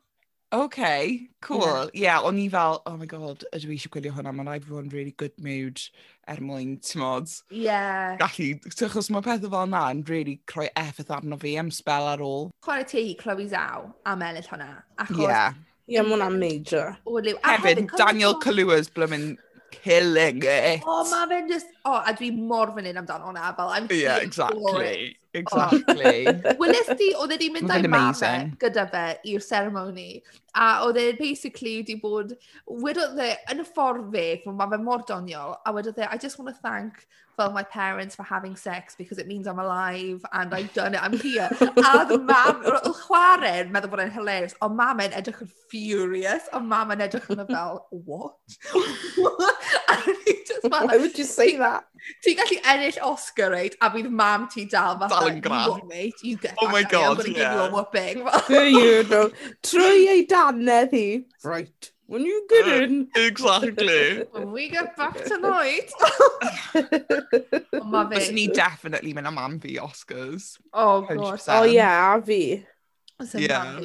Speaker 1: OK, cool. Ie, yeah. yeah, o'n i fel, oh my god, ydw i eisiau gwylio hwnna, mae'n rhaid fod yn really good mood er mwyn, tymod. Ie.
Speaker 3: Yeah.
Speaker 1: Gallu, achos mae pethau fel yna yn really croi effaith arno fi am spel ar ôl.
Speaker 3: Chwarae ti, Chloe Zhao, am ennill hwnna. Achos...
Speaker 1: Yeah.
Speaker 2: Ie, mae hwnna'n major.
Speaker 3: Odliw.
Speaker 1: Hefyd, Daniel Kalua's blymyn killing it.
Speaker 3: O, mae fe'n just... O, a dwi mor fan hyn amdano hwnna. Fel, I'm
Speaker 1: yeah, exactly. Exactly.
Speaker 3: Welys di, oedd e di mynd
Speaker 1: a'i
Speaker 3: mam
Speaker 1: e
Speaker 3: gyda fe i'r seremoni. A oedd e basically di bod... Wedodd e, yn y ffordd fe, mae fe mor doniol, a wedodd e, I just want to thank fel my parents for having sex because it means I'm alive and I've done it, I'm here. a the mam, chwarae'n meddwl bod e'n hilarious, ond mam e'n edrych yn furious, ond mam e'n edrych yn fel, what? just fel,
Speaker 2: Why would you say that?
Speaker 3: Ti'n gallu ennill Oscar, right? A bydd mam ti dal fatha
Speaker 1: dal yn
Speaker 3: You want, mate, you get
Speaker 1: oh my
Speaker 3: God, me. I'm
Speaker 1: going
Speaker 3: to yeah. give you a whooping.
Speaker 2: There you go. Trwy ei danedd hi. Right. When you get
Speaker 1: uh,
Speaker 2: in.
Speaker 1: Exactly.
Speaker 3: When we get back tonight. Ond Mae fe.
Speaker 1: Byswn ni definitely mynd am am fi Oscars.
Speaker 3: Oh,
Speaker 1: 100%.
Speaker 2: God. Oh, yeah, a fi.
Speaker 1: Yeah.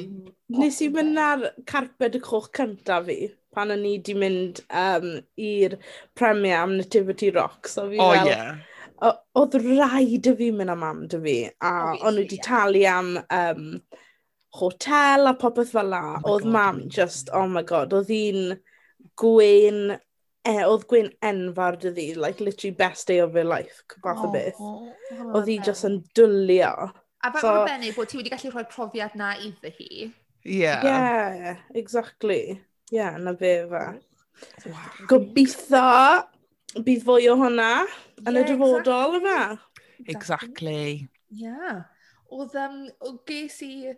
Speaker 2: Nes i mynd ar carped y coch cyntaf fi pan o'n i di mynd um, i'r premier am Nativity Rock. So fi
Speaker 1: oh,
Speaker 2: fel,
Speaker 1: yeah
Speaker 2: oedd rhaid y fi mynd am am dy fi, a o'n nhw wedi talu am um, hotel a popeth fel la.
Speaker 1: Oh
Speaker 2: oedd mam just, oh my god, oedd hi'n gwein, e, oedd gwein enfawr dy ddi, like literally best day of her life, fath o
Speaker 3: oh, beth.
Speaker 2: Oedd hi just yn dwlio.
Speaker 3: A fe
Speaker 2: so,
Speaker 3: arbennig bod ti wedi gallu rhoi profiad na iddo hi.
Speaker 1: Yeah.
Speaker 2: Yeah, exactly. Yeah, na fe fe.
Speaker 1: Wow.
Speaker 2: Gobeithio bydd fwy o hwnna yn yeah,
Speaker 3: y
Speaker 2: dyfodol, yma.
Speaker 1: Exactly. Ie.
Speaker 3: Yeah. Oedd, um, o ges i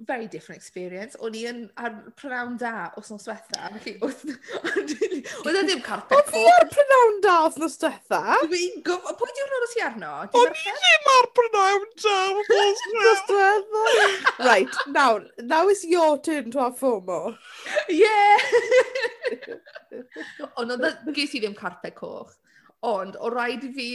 Speaker 3: very different experience. O'n i yn ar prynawn da wythnos diwetha. Felly, oedd e ddim carpet
Speaker 2: coch. Oedd i ar prynawn da wythnos diwetha?
Speaker 3: Dwi'n gwybod. Pwy diwrnod os i arno?
Speaker 1: O'n i ddim ar prynawn da
Speaker 2: wythnos diwetha. Right, now, now is your turn to have FOMO.
Speaker 3: Yeah! Ond ges i ddim carpet coch. Ond, o rhaid i fi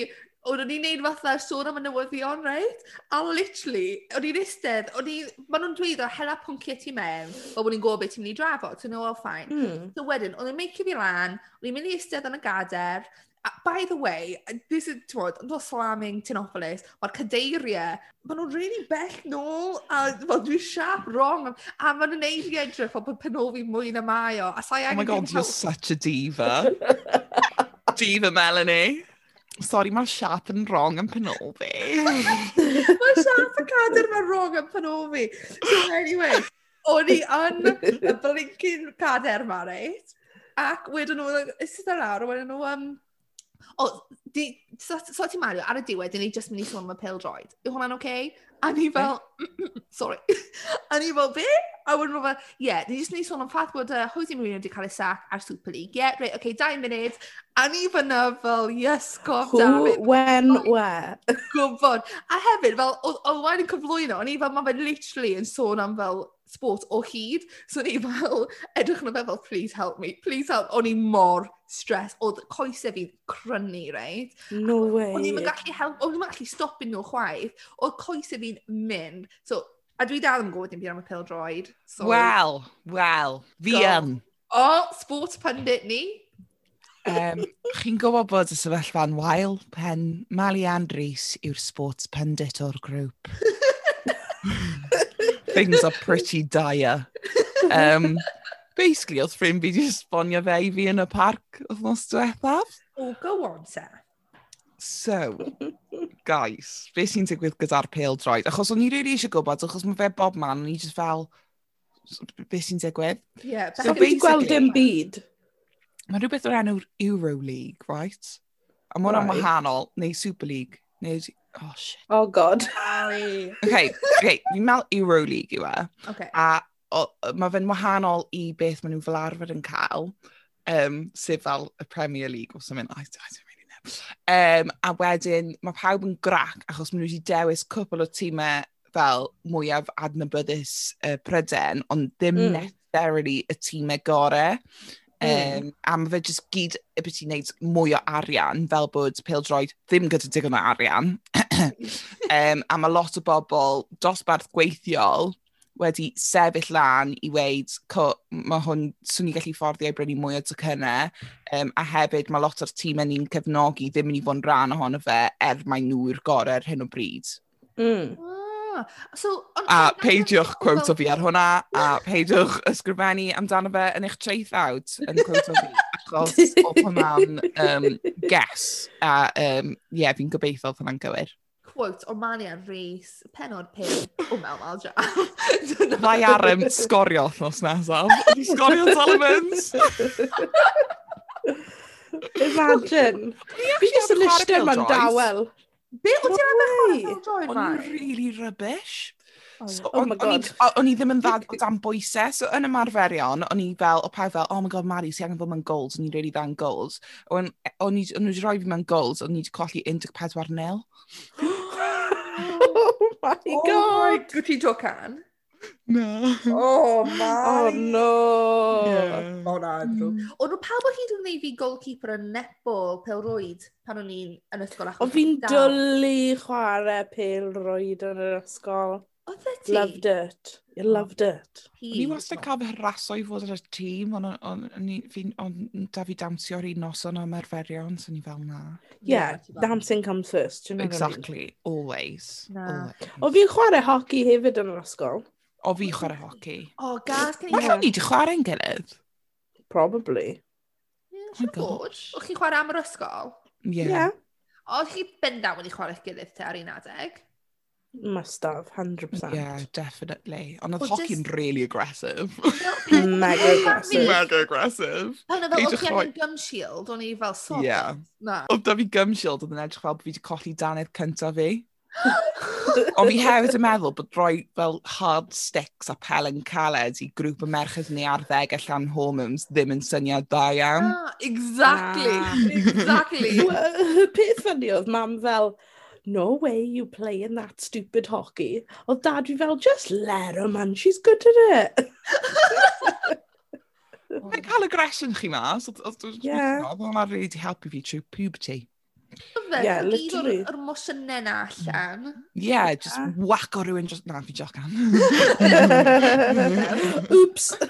Speaker 3: o'n i'n wneud fatha sôn am y newyddion reit? A literally, o'n i'n eistedd, o'n i... Maen nhw'n dweud o hela pynciau ti mewn, fel bod ni'n gwybod beth ti'n mynd i drafod, so no, all fine.
Speaker 2: Mm.
Speaker 3: So wedyn, o'n i'n meicio fi lan, o'n i'n mynd i eistedd yn y gader, A, by the way, this is, ti'n I'm not slamming Tinopolis, mae'r cadeiriau, maen nhw'n really bell nôl, a well, dwi'n siap wrong, a maen nhw'n neud i edrych fel bod penol fi mwy na mae o. A sai
Speaker 1: oh my god, you're such a diva. diva, Melanie. Sorry, mae'r siap yn wrong yn penol fi.
Speaker 3: mae siap y cadr mae'n wrong yn penol fi. So anyway, o'n i yn y blincyn cader ma, reit? Ac wedyn nhw, eistedd lawr, wedyn nhw, um, O, di, so, so ti'n mario, ar y diwedd, dyn ni just mynd i sôn am y pil droid. Yw hwnna'n oce? Okay? A ni fel, sorry. a ni fel, be? A wedyn fel, ie, yeah, ni just mynd i sôn am ffaith bod uh, Jose Mourinho wedi cael ei sac ar Super League. Ie, yeah, reit, oce, okay, dau munud. A ni fyna fel, yes, gof, damn it.
Speaker 2: when, where?
Speaker 3: Gwybod. A hefyd, fel, oedd wain yn cyflwyno, o'n i fel, mae fe literally yn sôn am fel, sport o hyd. So ni fel, edrych arno fe fel, please help me, please help. O'n i mor stress. Oedd coesau fi'n crynu, right?
Speaker 2: No way.
Speaker 3: O'n i'n gallu help, o'n i'n gallu stopio nhw chwaith. Oedd coesau fi'n mynd. So, a dwi dal yn gwybod dim byd am y pil droid. So,
Speaker 1: wel, wel, fi yn.
Speaker 3: O, sports pundit ni.
Speaker 1: um, Chi'n gwybod bod y sefyllfa'n wael pen Mali Andres yw'r sports pundit o'r grŵp. Things are pretty dire. Um, basically, oedd ffrind fi wedi esbonio fe i fi yn y parc wythnos diwethaf.
Speaker 3: Oh, go on, te.
Speaker 1: So, guys, be sy'n digwydd gyda'r pêl droed? Achos o'n i rili really eisiau gwybod, achos mae fe bob man, o'n i just fel, be sy'n digwydd?
Speaker 3: Yeah,
Speaker 2: so,
Speaker 3: beth
Speaker 2: ti'n gweld dim byd?
Speaker 1: Mae rhywbeth o'r enw Euro League, right? A mae hwnna'n
Speaker 2: right.
Speaker 1: wahanol, neu Super League, neu Oh, shit.
Speaker 2: Oh, god.
Speaker 3: Oce,
Speaker 1: okay, fi'n meddwl Euroleague yw e.
Speaker 3: Okay.
Speaker 1: A mae fe'n wahanol i beth maen nhw fel arfer yn cael, um, sef fel y Premier League or something. I, I don't really know. Um, a wedyn, mae pawb yn grac achos maen nhw wedi dewis cwpl o tîmau fel mwyaf adnabyddus uh, Pryden, ond ddim
Speaker 2: mm.
Speaker 1: necessarily y tîmau gorau.
Speaker 2: Mm.
Speaker 1: Um, a mae fe jyst gyd y beth i neud mwy o arian, fel bod peldroed ddim gyda digon o arian. um, a mae lot o bobl dosbarth gweithiol wedi sefyll lan i weid, co, mae hwn, swn i gallu fforddio i brynu mwy o tocynnau, um, a hefyd mae lot o'r tîm yn ni'n cefnogi ddim yn i fod yn rhan ohono fe er mae nhw'r ar hyn o bryd.
Speaker 2: Mm.
Speaker 3: Ah, so, on,
Speaker 1: a peidiwch quote o fi ar hwnna, a peidiwch ysgrifennu amdano fe yn eich traeth out yn quote o fi, achos o hwnna'n um, guess. A um, yeah, fi'n gobeithio oedd hwnna'n gywir.
Speaker 3: Quote o Mania Rhys, penod pum o Mel Malja.
Speaker 1: Mae Arem sgorio thos nesaf. Di sgorio Solomons!
Speaker 2: Imagine. Fi jyst yn eistedd ma'n dawel.
Speaker 3: Be o ti'n meddwl chwarae pêl-droed ma?
Speaker 1: O'n i'n really rubbish. Oh, so,
Speaker 2: oh
Speaker 1: on,
Speaker 2: my god.
Speaker 1: O'n i ddim yn ddad o dan bwysau, so yn ymarferion, o'n i fel, o pawb fel, oh my god, Mari, si angen fod mewn goals, o'n i'n really dda'n goals. O'n i wedi rhoi fi mewn goals, o'n i wedi colli 14 nil.
Speaker 2: Oh,
Speaker 3: oh my
Speaker 2: god!
Speaker 3: Oh, Gwyd ti'n jocan?
Speaker 1: No.
Speaker 3: Oh,
Speaker 2: oh,
Speaker 3: my.
Speaker 2: Oh, no. Yeah.
Speaker 3: O, na, drwg. Mm. O, nhw pawb o hyd yn gwneud fi goalkeeper yn netball pel-roed pan o'n i'n yn ysgol. achos?
Speaker 2: O, fi'n dwlu chwarae pel-roed yn yr ysgol.
Speaker 3: Oedd e ti?
Speaker 2: Loved it. You loved it.
Speaker 1: Ni wastad cael fy hraso i fod ar y tîm, ond da fi dawnsio ar un noson o arferion, so ni fel na.
Speaker 2: Yeah, dancing comes first.
Speaker 1: Exactly, always.
Speaker 2: O fi'n chwarae hoci hefyd yn yr ysgol.
Speaker 1: O fi chwarae hoci.
Speaker 3: O, gas gen i.
Speaker 1: Mae rhaid ni wedi chwarae'n gilydd.
Speaker 2: Probably.
Speaker 3: Mm,
Speaker 1: siwr
Speaker 3: bod. O'ch chi'n chwarae am yr ysgol?
Speaker 1: Ie.
Speaker 2: Yeah.
Speaker 3: yeah. O'ch chi bendant wedi chwarae'ch gilydd te ar un adeg?
Speaker 2: Must have, 100%.
Speaker 1: Yeah, definitely. Ond oedd hoci'n
Speaker 3: just...
Speaker 1: really aggressive.
Speaker 2: Mega aggressive.
Speaker 1: Mega aggressive.
Speaker 3: Pan oedd
Speaker 1: oedd
Speaker 3: chi'n gum shield, o'n i fel sort.
Speaker 1: Yeah.
Speaker 3: Na.
Speaker 1: Oedd da fi gum shield, oedd yn edrych fel bod fi wedi colli danaeth cyntaf fi. Ond fi hefyd yn meddwl bod rhoi fel hard sticks a pelen caled i grŵp y merched ni ar ddeg allan hormones ddim yn syniad da iawn.
Speaker 3: Ah, exactly,
Speaker 2: ah.
Speaker 3: exactly.
Speaker 2: Y peth ffynnu oedd mam fel, no way you play in that stupid hockey. Oedd dad fi fel, just let her man, she's good at it.
Speaker 1: Mae'n cael aggression chi mas. Oedd hwnna rili helpu fi trwy puberty.
Speaker 3: Yfe?
Speaker 2: Yeah, literally.
Speaker 3: Gyd o'r emosiynau na allan.
Speaker 1: Yeah, just
Speaker 2: yeah.
Speaker 1: o rhywun just... Na, fi jocan.
Speaker 2: Oops!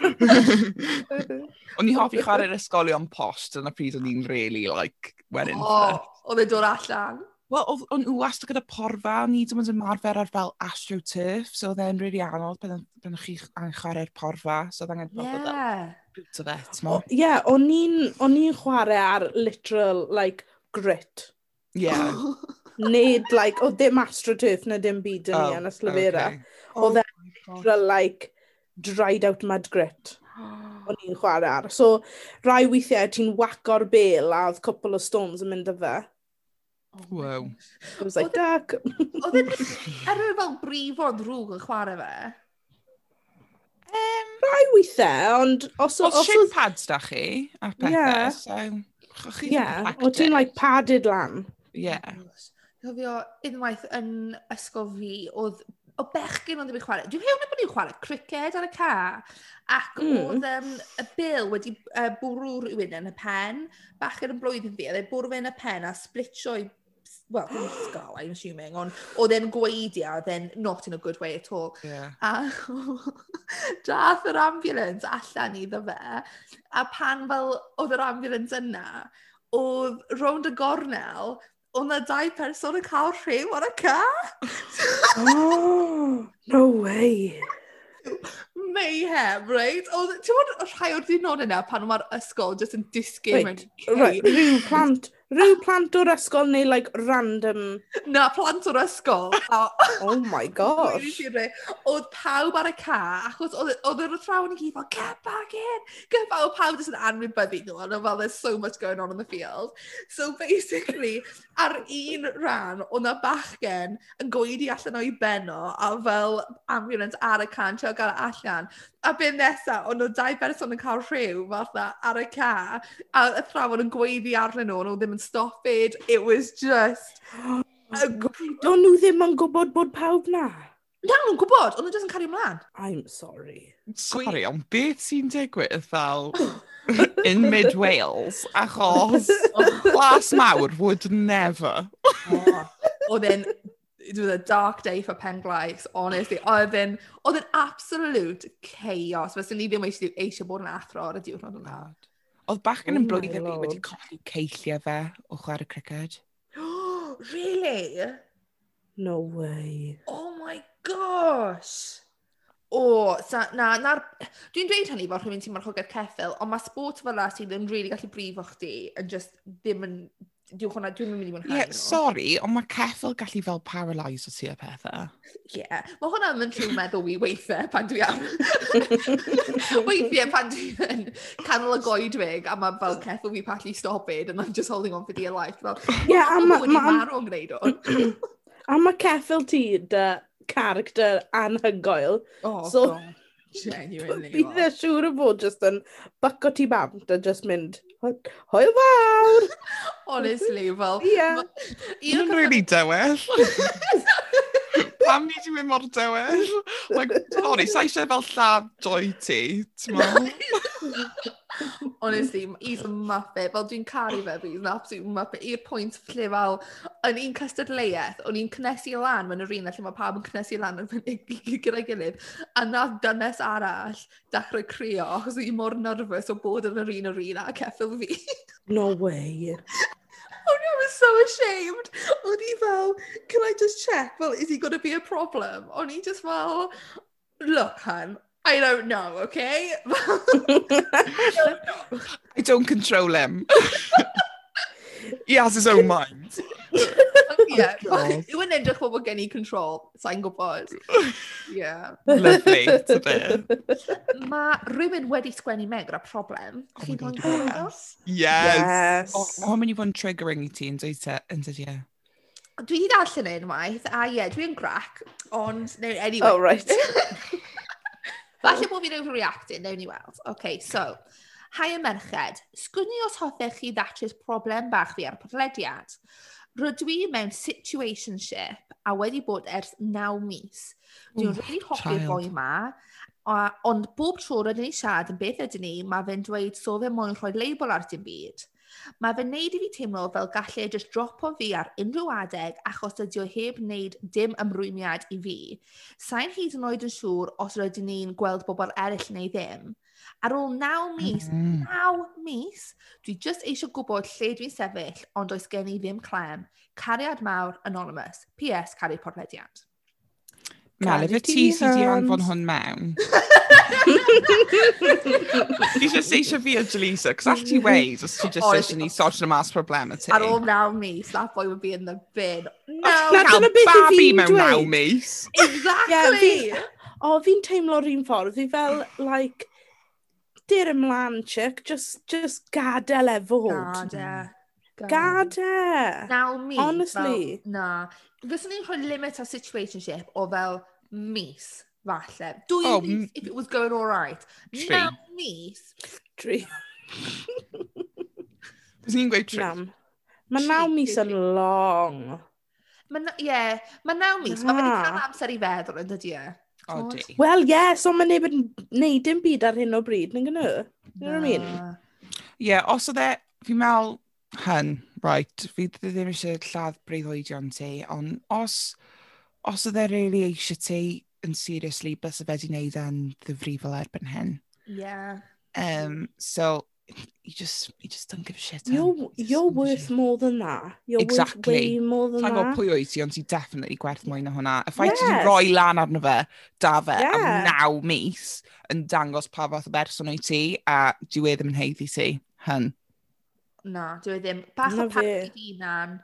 Speaker 1: o'n i hoffi chwarae'r ysgolion post yn y pryd o'n i'n really, like, went
Speaker 3: in
Speaker 1: oh,
Speaker 3: Oedd e'n dod allan.
Speaker 1: Wel, o'n nhw wastad gyda porfa, o'n ni dim yn ymarfer ar fel AstroTurf, so oedd e'n really anodd pan o'ch chi yn chwarae'r porfa, so oedd angen fel bod boot of it, mo.
Speaker 2: Ie, o'n i'n chwarae ar literal, like, grit.
Speaker 1: Yeah.
Speaker 2: Nid, like, oedd dim astroturf na dim byd yn ni oh, yn y slyfera. Oedd oh e, like, dried out mud grit. O'n i'n chwarae ar. So, rai weithiau ti'n waco'r bel a oedd cwpl o stones yn mynd â fe.
Speaker 1: Oh, wow.
Speaker 2: It was like, e- duck.
Speaker 3: Oedd e'n er fel brif o'n drwg yn chwarae fe?
Speaker 2: Um, Rai weithiau, ond os...
Speaker 1: Oedd shin pads da chi, a pethau,
Speaker 2: yeah.
Speaker 1: so...
Speaker 2: Ie,
Speaker 1: yeah.
Speaker 2: o ti'n like padded lan.
Speaker 1: Yeah.
Speaker 3: Oh Cofio, unwaith yn ysgol fi, oedd o bechgyn ond ddim yn chwarae. Dwi'n hewn bod ni'n chwarae cricket ar y ca. Ac
Speaker 2: mm.
Speaker 3: oedd um, y bil wedi uh, bwrw rhywun yn y pen. Bachgen yn blwyddyn fi, oedd e bwrw fe yn y pen a splitio well, ddim ysgol I'm assuming, ond oedd e'n gwaedu then not in a good way at all.
Speaker 1: Yeah.
Speaker 3: A daeth yr ambulance allan iddo fe, a pan fel oedd yr ambulance yna, oedd rownd y gornel, oedd 'na dau person yn cael rhyw ar y car!
Speaker 2: Oh! No way!
Speaker 3: Mayhem, right? Oedd, ti'n bod rhai o'r dynod yna pan mae'r ysgol just yn disgyn mewn...
Speaker 2: Reit, rhyw plant Rhyw plant o'r ysgol neu like random...
Speaker 3: Na, plant o'r ysgol.
Speaker 2: Oh my gosh.
Speaker 3: Oedd pawb ar y ca, achos oedd oedd yr athrawon i gyd fel, get back in! Get back! Oedd pawb jyst yn anwybyddu nhw, ond oedd fel, there's so much going on in the field. So basically, ar un rhan, oedd na bachgen yn goedi allan o'i beno, a fel ambulance ar y can, trio gael e allan. A beth nesa, ond nhw dau berson yn cael rhyw fatha ar y ca, a y athrawon yn gweiddi arnyn nhw, nhw ddim yn stopped. It was just...
Speaker 2: Do'n nhw ddim yn gwybod bod pawb na?
Speaker 3: Na, nhw'n gwybod, ond nhw jyst yn cario ymlaen.
Speaker 2: I'm sorry.
Speaker 1: Sorry, ond beth sy'n digwydd fel in mid Wales, achos glas mawr would never.
Speaker 3: Oedd e'n It was a dark day for penglais, honestly. Oedd e'n oedd e'n absolute chaos. Fes ni ddim eisiau, eisiau bod yn athro ar y diwrnod yna.
Speaker 1: Oedd bachgen yn blwyddyn fi wedi colli ceilliau fe o chwarae criced.
Speaker 3: really?
Speaker 2: No way.
Speaker 3: Oh my gosh. O, sa, na, na, dwi'n dweud hynny fel rhywun sy'n marchogaeth ceffil, ond mae sport fel la sydd yn really gallu brifo chdi yn just ddim yn dyw hwnna, dwi'n mynd i mwynhau
Speaker 1: yeah,
Speaker 3: nhw.
Speaker 1: Sorry, ond mae ceffyl gallu fel paralyse o tu'r pethau.
Speaker 3: Ie, yeah. mae hwnna yn trwy meddwl i weithiau pan dwi am... weithiau pan dwi yn canol y goedwig a mae fel ceffyl fi patlu stopid and I'm just holding on for dear life. Fel,
Speaker 2: yeah, a
Speaker 3: mae...
Speaker 2: Ma,
Speaker 3: marw yn gwneud o.
Speaker 2: a mae ceffyl ti dy character anhygoel.
Speaker 3: Oh,
Speaker 2: so,
Speaker 3: God. Genuinely.
Speaker 2: Bydd e siŵr o fod just yn byco ti bant a just mynd, Hwyl fawr!
Speaker 3: Honestly, fel... Ia. Un
Speaker 1: yn really dewell. Pam ni di mynd mor dewell? Like, sorry, sa eisiau fel lladd doi ti, ti'n meddwl?
Speaker 3: Honestly, he's a muppet. Fel dwi'n caru fe, but he's an absolute muppet. I'r pwynt lle fel, yn un cystadleuaeth, o'n i'n cynnesu lan mewn yr un lle mae pawb yn cynnesu lan yn gyda'i gilydd, a na dynes arall dechrau crio, achos o'n i mor nervous o bod yn yr un o'r un a ceffil fi.
Speaker 2: no way.
Speaker 3: Oh no, I was so ashamed. O'n i fel, can I just check? Well, is he going to be a problem? O'n i just fel, look, han, I don't know, okay?
Speaker 1: I, don't control him. he has his own mind.
Speaker 3: Oh, yeah.
Speaker 1: Oh,
Speaker 3: Yw yn edrych fel bod gen i control, sa'n gwybod. Yeah.
Speaker 1: Lovely, to.
Speaker 3: Mae rhywun wedi sgwennu Meg gyda problem.
Speaker 1: Oh
Speaker 3: Chi'n gwybod
Speaker 1: yes.
Speaker 2: yes.
Speaker 1: Oh, O, oh, mae'n i fod yn triggering i ti yn dweud te, yn dweud ie.
Speaker 3: Dwi wedi darllen e unwaith, a ie, yeah, dwi'n grac, ond, no, anyway.
Speaker 2: Oh, right.
Speaker 3: Falle bod fi'n overreacting, newn ni weld. OK, so, Hai y merched, sgwni os hoffech chi ddatrys problem bach fi ar podlediad. Rydw i mewn situationship a wedi bod ers naw mis. Dwi'n
Speaker 1: rili
Speaker 3: really hoffi'r boi ma, a, ond bob tro rydyn ni siarad yn beth ydyn ni, mae fe'n dweud so fe moyn rhoi label ar dim byd. Mae fe'n neud i fi teimlo fel gallai just dropo fi ar unrhyw adeg achos ydy o heb wneud dim ymrwymiad i fi. Sa'n hyd yn oed yn siŵr os rydyn ni'n gweld bobl eraill neu ddim. Ar ôl naw mis,
Speaker 1: mm.
Speaker 3: naw mis, dwi just eisiau gwybod lle dwi'n sefyll, ond does gen i ddim clem. Cariad mawr, anonymous. PS, caru podlediad.
Speaker 2: Malif,
Speaker 1: y ti sydd wedi anfon hwn mewn. Ti eisiau seisio fi o Jalisa, cos all ti weid os ti just
Speaker 3: oh,
Speaker 1: eisiau ni sortio mas problem y ti.
Speaker 3: Ar ôl naw mis, that boy would be in the bin. No,
Speaker 2: na dyna beth i fi
Speaker 1: mewn naw mis.
Speaker 3: Exactly!
Speaker 2: O, fi'n teimlo'r un ffordd. Fi fel, like, dir ymlaen, chick, just, just gadael e fod. Gadael. Gada.
Speaker 3: Naw mis.
Speaker 2: Honestly.
Speaker 3: Fel, na. Fyswn ni'n rhoi limit ar situationship o fel mis, falle. Dwy
Speaker 1: oh,
Speaker 3: mis, if it was going all right.
Speaker 1: Tri.
Speaker 3: Nam mis.
Speaker 2: Tri.
Speaker 1: Bys ni'n gweud tri?
Speaker 2: Nam. Mae naw mis yn long.
Speaker 3: Ie, yeah, mae naw mis. Mae wedi
Speaker 2: ah.
Speaker 3: cael amser i feddwl yn dydi e.
Speaker 2: Wel, ie, yeah, so mae neb yn neud dim byd ar hyn o bryd, yn gynnu. You know what I mean?
Speaker 1: Ie, os oedd e, fi'n meddwl, hyn, right, fi ddim eisiau lladd breuddwydion ti, ond os os oedd e really eisiau ti yn seriously, bys y fe di wneud yn ddifrifol erbyn hyn.
Speaker 3: Yeah.
Speaker 1: Um, so, you just, you just don't give a shit.
Speaker 2: You're, you're worth
Speaker 1: shit.
Speaker 2: more than that. You're
Speaker 1: exactly.
Speaker 2: worth way more than
Speaker 1: Time
Speaker 2: that.
Speaker 1: Time pwy oed ti, ond ti definitely gwerth mwy na hwnna. Y ffaith yes. ti roi lan arno fe, da fe,
Speaker 2: yeah.
Speaker 1: am naw mis, yn dangos pa fath o berson oed ti, a dwi e ddim yn heiddi ti, hyn.
Speaker 3: Na, dwi e ddim. Bach o pan
Speaker 2: i
Speaker 3: hunan.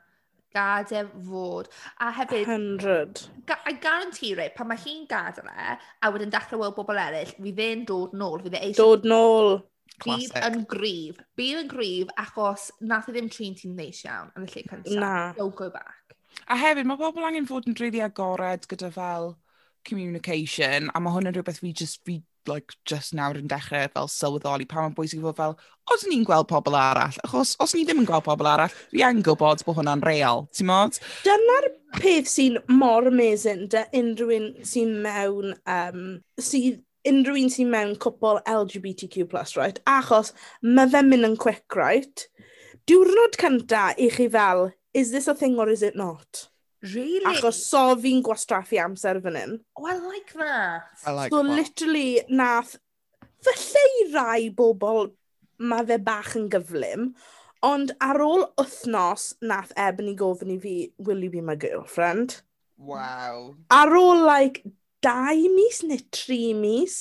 Speaker 3: Gadael fod. A hefyd...
Speaker 2: Hundred.
Speaker 3: Ga- I guarantee it, pan mae hi'n gadael e, a wedyn dechrau weld bobl eraill, fydd e'n dod nôl. Fydd e eisiau...
Speaker 2: Dod nôl.
Speaker 3: Bydd
Speaker 1: Classic.
Speaker 3: yn gryf. Bydd yn gryf achos nath e ddim trin ti'n neis iawn yn y lle cyntaf.
Speaker 2: Na.
Speaker 3: Don't go back.
Speaker 1: A hefyd, mae bobl angen fod yn rili agored gyda fel communication, a mae hwn yn rhywbeth fi just, fi like, just nawr yn dechrau fel sylweddoli pa mae'n bwysig fod fel, os ni'n gweld pobl arall, achos os ni ddim yn gweld pobl arall, fi yn gwybod bod hwnna'n real, ti'n modd?
Speaker 2: Dyna'r peth sy'n mor amazing dy unrhyw un sy'n mewn, um, sydd unrhyw un sy'n mewn cwpl LGBTQ+, right? Achos mae fe'n mynd yn quick, right? Diwrnod cynta i chi fel, is this a thing or is it not?
Speaker 3: Really?
Speaker 2: Achos so fi'n gwastraffu amser fan hyn.
Speaker 3: Oh, I like that.
Speaker 1: I like
Speaker 2: so,
Speaker 1: that.
Speaker 2: literally, nath... Falle i rai bobl mae fe bach yn gyflym, ond ar ôl wythnos nath Ebony gofyn i fi, will you be my girlfriend?
Speaker 1: Wow.
Speaker 2: Ar ôl, like, dau mis neu tri mis,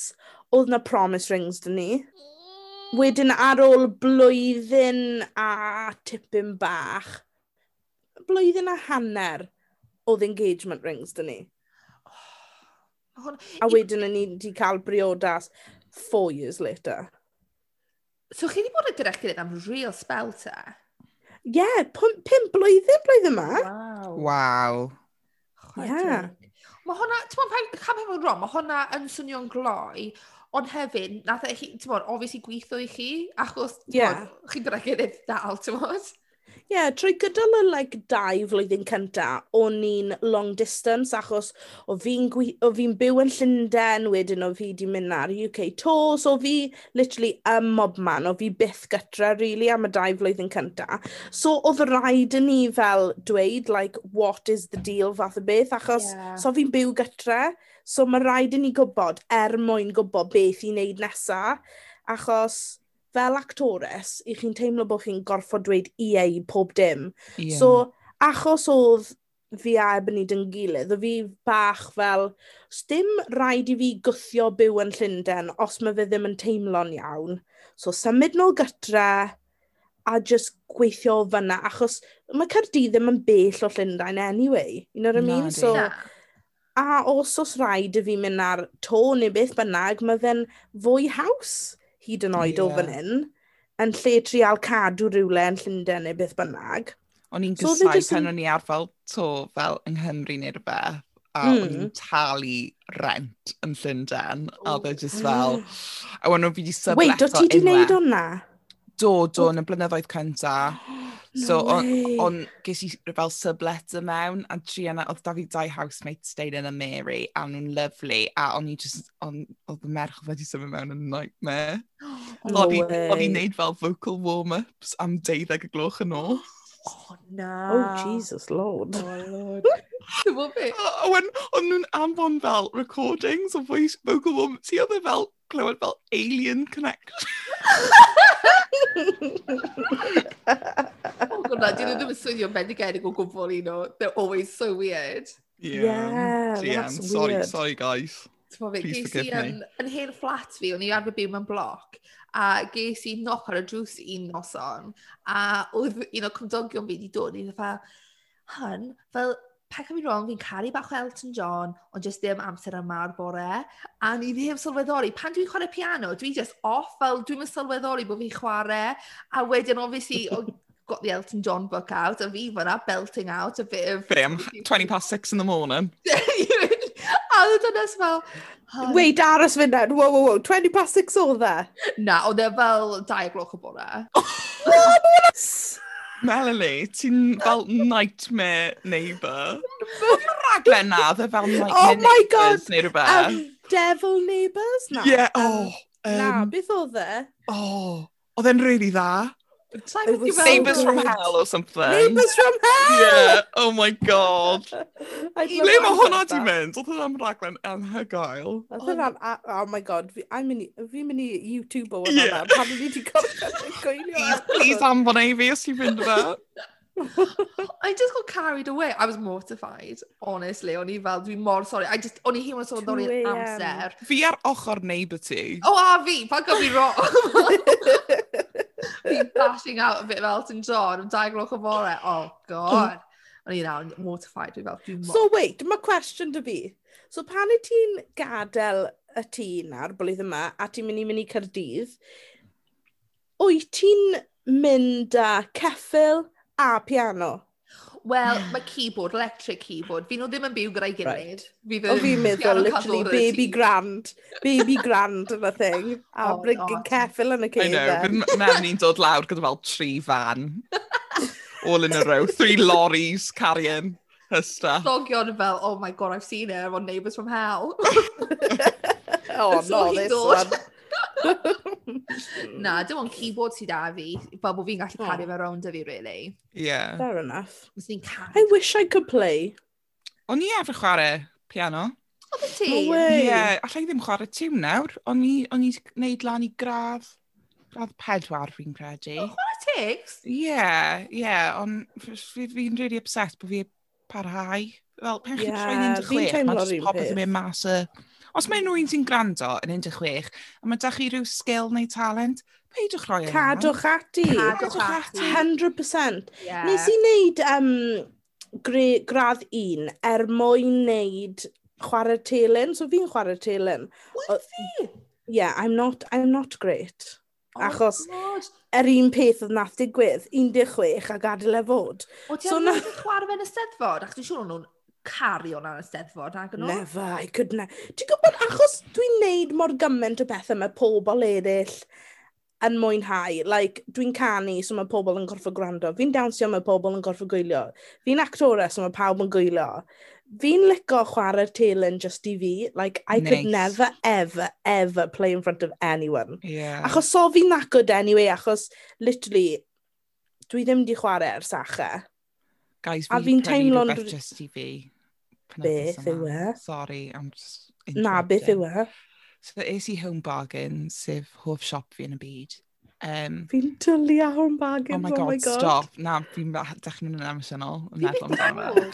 Speaker 2: oedd na promise rings dyn ni. Wedyn ar ôl blwyddyn a tipyn bach, blwyddyn a hanner, oedd engagement rings dyn ni.
Speaker 3: Oh,
Speaker 2: a wedyn ni wedi cael briodas four years later.
Speaker 3: So chi wedi bod yn gyda'r gilydd am real spell te?
Speaker 2: Ie, yeah, pum blwyddyn blwyddyn yma.
Speaker 3: Wow.
Speaker 1: Wow.
Speaker 2: Ie.
Speaker 3: Mae hwnna, ti'n mwyn, pan pan wrong, mae hwnna yn swnio'n gloi, ond hefyd, nath e, ti'n mwyn, obviously gweithio i chi, achos, ti'n
Speaker 2: yeah.
Speaker 3: mwyn, chi'n gyda'r gilydd dal, ti'n mwyn?
Speaker 2: yeah, trwy gydol y like, dau flwyddyn cynta, o'n i'n long distance achos o fi'n fi, o fi byw yn Llundain wedyn o fi di mynd ar UK Tour, so fi literally ym mob man, o fi byth gytra really am y dau flwyddyn cynta. So oedd rhaid yn ni fel dweud, like, what is the deal fath o beth, achos
Speaker 3: yeah.
Speaker 2: so fi'n byw gytra, so mae rhaid yn ni gwybod er mwyn gwybod beth i wneud nesaf, achos fel actores, i chi'n teimlo bod chi'n gorfod dweud ie i pob dim.
Speaker 1: Yeah.
Speaker 2: So, achos oedd fi a Ebony dyn gilydd, o fi bach fel, dim rhaid i fi gwthio byw yn Llundain os mae fe ddim yn teimlo'n iawn. So, symud nôl gytre a just gweithio fyna, achos mae Cardi ddim yn bell o Llundain anyway. You know what I mean?
Speaker 1: Na,
Speaker 2: so,
Speaker 3: na.
Speaker 2: a os oes rhaid i fi mynd ar to neu beth bynnag, mae fe'n fwy haws hyd yn oed yeah.
Speaker 1: o
Speaker 2: fan hyn, yn lle trial cadw rhywle yn Llundain neu beth bynnag.
Speaker 1: O'n i'n
Speaker 2: so e
Speaker 1: gysau
Speaker 2: just...
Speaker 1: pan o'n i ar fel to fel yng Nghymru neu rhywbeth, a
Speaker 2: mm.
Speaker 1: o'n i'n talu rent yn Llundain, a oedd e oh. just fel, a o'n fi wedi
Speaker 2: syblet o
Speaker 1: unwaith.
Speaker 2: Wait, o ti
Speaker 1: wedi gwneud
Speaker 2: hwnna?
Speaker 1: Do, do, yn y blynyddoedd cyntaf. So, on, on, ges i fel subletter mewn, a Triana, oedd da fi dau housemates stayed in a Mary, a nhw'n lovely, a o'n i just, on, oedd y merch wedi symud mewn yn nightmare.
Speaker 2: No o'n
Speaker 1: i'n neud fel vocal warm-ups am deuddeg y gloch yn ôl.
Speaker 3: Oh, na.
Speaker 2: Oh, Jesus, Lord.
Speaker 3: Oh, Lord. Dwi'n bod beth.
Speaker 1: A wen, o'n nhw'n anfon fel recordings o voice vocal warm-ups. Ti oedd e fel clywed fel alien connection.
Speaker 3: oh gwrna, dyn nhw ddim yn swnio bendigedig o gwbl un o. They're always so weird.
Speaker 2: Yeah,
Speaker 1: yeah
Speaker 2: that's
Speaker 1: sorry,
Speaker 2: weird.
Speaker 1: Sorry, guys.
Speaker 3: Fe,
Speaker 1: Please
Speaker 3: forgive i,
Speaker 1: me.
Speaker 3: Yn hen fflat fi, o'n i arfer byw mewn bloc, a ges i knock ar y drws un noson, a oedd un o cymdogion fi wedi dod, i dda, hun, fel, paid cymryd fi'n wrong, fi'n caru bach o Elton John, ond jyst ddim amser yma'r bore. A ni ddim sylweddoli, pan dwi'n chwarae piano, dwi just off, fel dwi'n mynd sylweddoli bod fi'n chwarae. A wedyn, obviously, got the Elton John book out, a fi fyna belting out a bit of...
Speaker 1: Be, 20 past 6 in the morning.
Speaker 3: a oedd yn dynes fel... Hi.
Speaker 2: Wait, aros fynd nawr, wow, wow, wow, 20 past 6 oedd e?
Speaker 3: Na, oedd e fel 2 o'cloch y bore.
Speaker 1: Oh, no, Melanie, ti'n fel nightmare neighbour. raglen na, dde fel oh nightmare
Speaker 2: oh my God.
Speaker 1: neu rhywbeth.
Speaker 2: Um, devil neighbours? Na.
Speaker 1: Yeah, oh. Um, na,
Speaker 2: beth oedd e?
Speaker 1: Oh, oedd e'n really dda. Neighbours from Hell or something.
Speaker 2: Neighbours from Hell!
Speaker 1: Yeah, oh my god.
Speaker 3: Ble
Speaker 1: mae hwnna di mynd? Oedd hwnna'n raglen anhygoel.
Speaker 2: Oedd hwnna'n, oh my god, fi'n mynd i YouTube o hwnna, pan ni wedi gorffen
Speaker 1: Please anfon ei fi os ti'n mynd yna.
Speaker 3: I just got carried away. I was mortified, honestly. O'n i fel, dwi'n mor sorry. I just, o'n i hi'n sôn
Speaker 2: ddori
Speaker 3: amser.
Speaker 1: Fi ar ochr neighbour ti.
Speaker 3: O, a fi, pan gofio wrong. Ti'n bashing out a bit fel Elton John am dau gloch o bore. Oh, God. O'n i nawr mortified. Dwi fel, dwi'n
Speaker 2: So, wait, mae cwestiwn dy fi. So, pan y ti'n gadael y tŷ na'r blwydd yma, a ti'n mynd i mynd i Cyrdydd, wyt ti'n mynd â ceffil a piano?
Speaker 3: Wel, mae keyboard, electric keyboard. Fi nhw ddim yn byw gyda'i gilydd. Right.
Speaker 2: O fi'n meddwl literally baby grand. Baby grand yn y thing. A
Speaker 3: oh,
Speaker 2: bringing ceffil yn y ceidau.
Speaker 1: I know,
Speaker 2: fy'n
Speaker 1: mewn ni'n dod lawr gyda fel tri fan. All in a row. Three lorries carrying her stuff.
Speaker 3: Dogion fel, oh my god, I've seen her on Neighbours from Hell.
Speaker 2: oh, no, this one.
Speaker 3: Na, dim ond keyboard sydd da fi, fel bod fi'n gallu cario hmm. fe rownd y fi, really.
Speaker 1: Yeah.
Speaker 2: Fair enough.
Speaker 3: Ni'n cario.
Speaker 2: I wish I could play.
Speaker 1: O'n i efo chwarae piano.
Speaker 3: Oedd y ti?
Speaker 2: No way.
Speaker 1: Yeah, allai ddim chwarae tiwn nawr. O'n i, o'n i wneud lan i gradd, gradd pedwar fi'n credu.
Speaker 3: Oh, chwarae tigs?
Speaker 1: Ie, yeah, ie, yeah, ond fi'n really upset bod fi parhau. Fel, pen chi'n yeah,
Speaker 2: rhaid
Speaker 1: i'n
Speaker 2: dychwech,
Speaker 1: mae'n
Speaker 2: just
Speaker 1: popeth yn mynd mas y Os mae nhw'n sy'n gwrando yn 16, a mae da chi rhyw sgil neu talent, peidwch rhoi yna. E
Speaker 2: Cadwch ati.
Speaker 3: Cadwch ati.
Speaker 2: 100%.
Speaker 3: Yeah.
Speaker 2: Nes i wneud um, gradd un er mwyn wneud chwarae telyn, so fi'n chwarae telyn. Wyt
Speaker 3: fi?
Speaker 2: Yeah, I'm not, I'm not great.
Speaker 3: Oh
Speaker 2: achos
Speaker 3: God.
Speaker 2: yr un peth oedd nath digwydd, 16 a gadael e fod.
Speaker 3: O ti
Speaker 2: so, na...
Speaker 3: chwarae yn y steddfod? Ac dwi'n siŵr o'n nhw'n cario na yn y steddfod, ac yn
Speaker 2: Never, I could ne... Ti'n gwybod, achos dwi'n neud mor gymaint o bethau mae pobl eraill yn mwynhau. Like, dwi'n canu, so mae pobl yn gorfod gwrando. Fi'n dawnsio, mae pobl yn gorfod gwylio. Fi'n actores, so mae pawb yn gwylio. Fi'n lico chwarae'r telen just i fi. Like, I
Speaker 1: nice.
Speaker 2: could never, ever, ever play in front of anyone.
Speaker 1: Yeah.
Speaker 2: Achos so fi'n that good anyway, achos literally, dwi ddim di chwarae ers achau.
Speaker 1: Guys,
Speaker 2: fi'n teimlo'n...
Speaker 1: Just i fi.
Speaker 2: Beth yw e?
Speaker 1: Sorry, I'm just...
Speaker 2: Na, beth yw e?
Speaker 1: So, es i Home Bargain, sef hoff siop fi yn y byd. Um,
Speaker 2: fi'n tylu a Home Bargain,
Speaker 1: oh my god, oh my god. stop. Na, fi'n dechrau'n yn emosiynol. Yn meddwl amdano.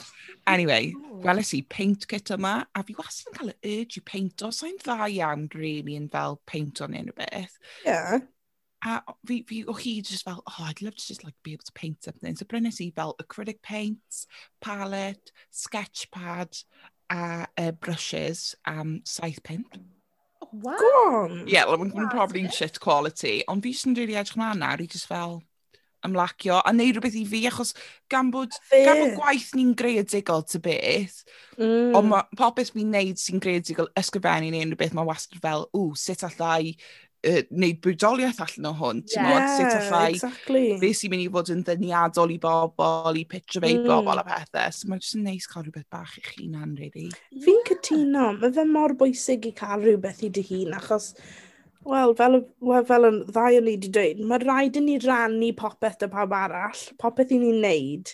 Speaker 1: Anyway,
Speaker 3: oh.
Speaker 1: weles i paint kit yma, a fi wastad yn cael y urge i paint o. So, Sa'n dda iawn, really, yn fel paint o'n unrhyw beth.
Speaker 2: Yeah.
Speaker 1: A fi, fi o hyd just fel, oh, I'd love to just like be able to paint something. So brynes i fel acrylic paints, palette, sketch pad, a uh, brushes am saith pint.
Speaker 3: Oh, wow.
Speaker 2: Go on.
Speaker 1: Yeah, well, mae'n probably
Speaker 3: yn
Speaker 1: shit quality. Ond fi sy'n really edrych mlaen nawr i just fel ymlacio a neud rhywbeth i fi achos gan bod, gan bod gwaith ni'n greadigol ty beth
Speaker 2: mm.
Speaker 1: ond popeth fi'n neud sy'n greadigol ysgrifennu neu unrhyw beth mae wastad fel ww sut allai uh, wneud bwydoliaeth allan o hwn, ti'n yeah, sut
Speaker 2: sut
Speaker 1: allai,
Speaker 2: exactly.
Speaker 1: beth sy'n mynd i fod yn ddyniadol i bobl, i pitro fe
Speaker 2: mm.
Speaker 1: bobl a pethau. So mae'n jyst yn neis cael rhywbeth bach i i'ch hunan, really.
Speaker 2: Fi'n cytuno, mae fe mor bwysig i cael rhywbeth i dy hun, achos Wel, fel, well, fel yn ddau o'n i wedi dweud, mae rhaid i ni rannu popeth dy pawb arall, popeth i ni'n neud.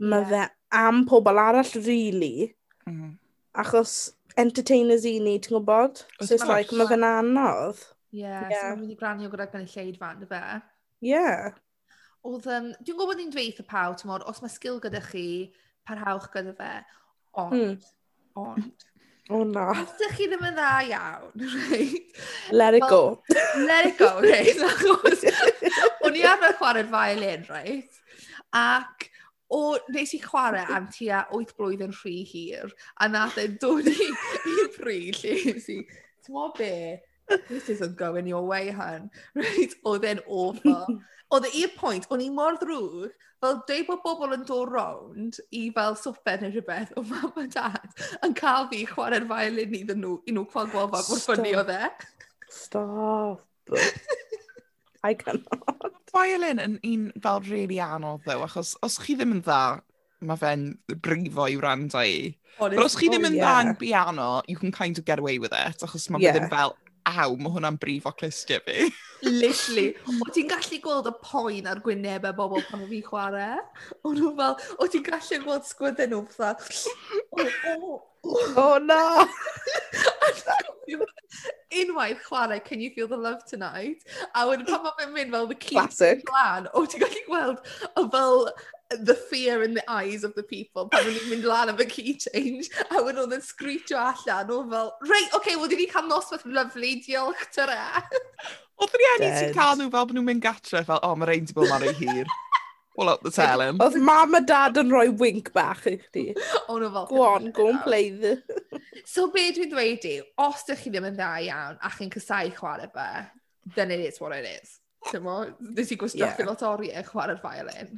Speaker 2: Mae
Speaker 3: yeah.
Speaker 2: fe am pobl arall, really.
Speaker 1: Mm. Mm-hmm.
Speaker 2: Achos entertainers i ni, ti'n gwybod? So it's like, mae fe'n anodd
Speaker 3: yeah,
Speaker 2: yeah.
Speaker 3: so mae'n mynd i granio gyda gynulleidfa, dy fe?
Speaker 2: Yeah.
Speaker 3: Oedd, um, dwi'n gwybod ni'n dweud y pawb, ti'n os mae sgil gyda chi, parhawch gyda fe, ond,
Speaker 2: mm.
Speaker 3: ond,
Speaker 2: O oh, na.
Speaker 3: Os ydych chi ddim yn dda iawn, right?
Speaker 2: Let it go.
Speaker 3: Let it go, right? Achos, o'n i arfer chwarae'r violin, right? Ac o, nes i chwarae am tua 8 blwyddyn rhy hir, a nath e dod i, i pryd lle nes i, ti'n mo be, This isn't going your way, hun. Right, oedd e'n awful. Oedd e i'r pwynt, o'n i mor ddrwg, fel dweud bod bobl yn dod rownd i fel swper neu rhywbeth, o mam a dad yn cael fi chwarae'r violin iddyn nhw, i nhw cael gofod mor ffynnu oedd e.
Speaker 2: Stop. I cannot.
Speaker 1: Violin yn un fel really anodd, ddew, achos os chi ddim yn dda, mae fe'n brifo i wrando i. But os chi ddim oh, yn dda yn piano, you can kind of get away with it, achos mae
Speaker 2: yeah.
Speaker 1: fe ddim fel aw, mae hwnna'n brif o clustiau fi.
Speaker 3: Literally. O ti'n gallu gweld y poen ar gwynebau bobl pan o fi chwarae? O nhw fel, o ti'n gallu gweld sgwydden nhw fatha. O, o, o.
Speaker 2: O na!
Speaker 3: Unwaith chwarae, can you feel the love tonight? A wedyn pan mae fe'n mynd fel the key
Speaker 2: Classic.
Speaker 3: plan, o ti'n gallu gweld o fel the fear in the eyes of the people pan o'n i'n mynd lan am y key change a wedyn oedd yn screechio allan o fel reit, oce, okay, wel di ni cael noswaith lyflu, diolch, tyra
Speaker 1: Oedd rhieni
Speaker 2: ti'n
Speaker 1: cael nhw fel bod nhw'n mynd gatre fel, o, oh, mae rhaid i bod mario hir. All out the tell him.
Speaker 2: Oedd mam a dad yn rhoi wink bach i chdi.
Speaker 3: O, nhw fel...
Speaker 2: Go on, go and play the...
Speaker 3: so be dwi'n dweud i, os ydych chi ddim yn dda iawn a chi'n cysau chwarae fe, then it is what it is. Tymo, nes i gwastraffu
Speaker 2: yeah.
Speaker 3: lot oriau chwarae'r violin.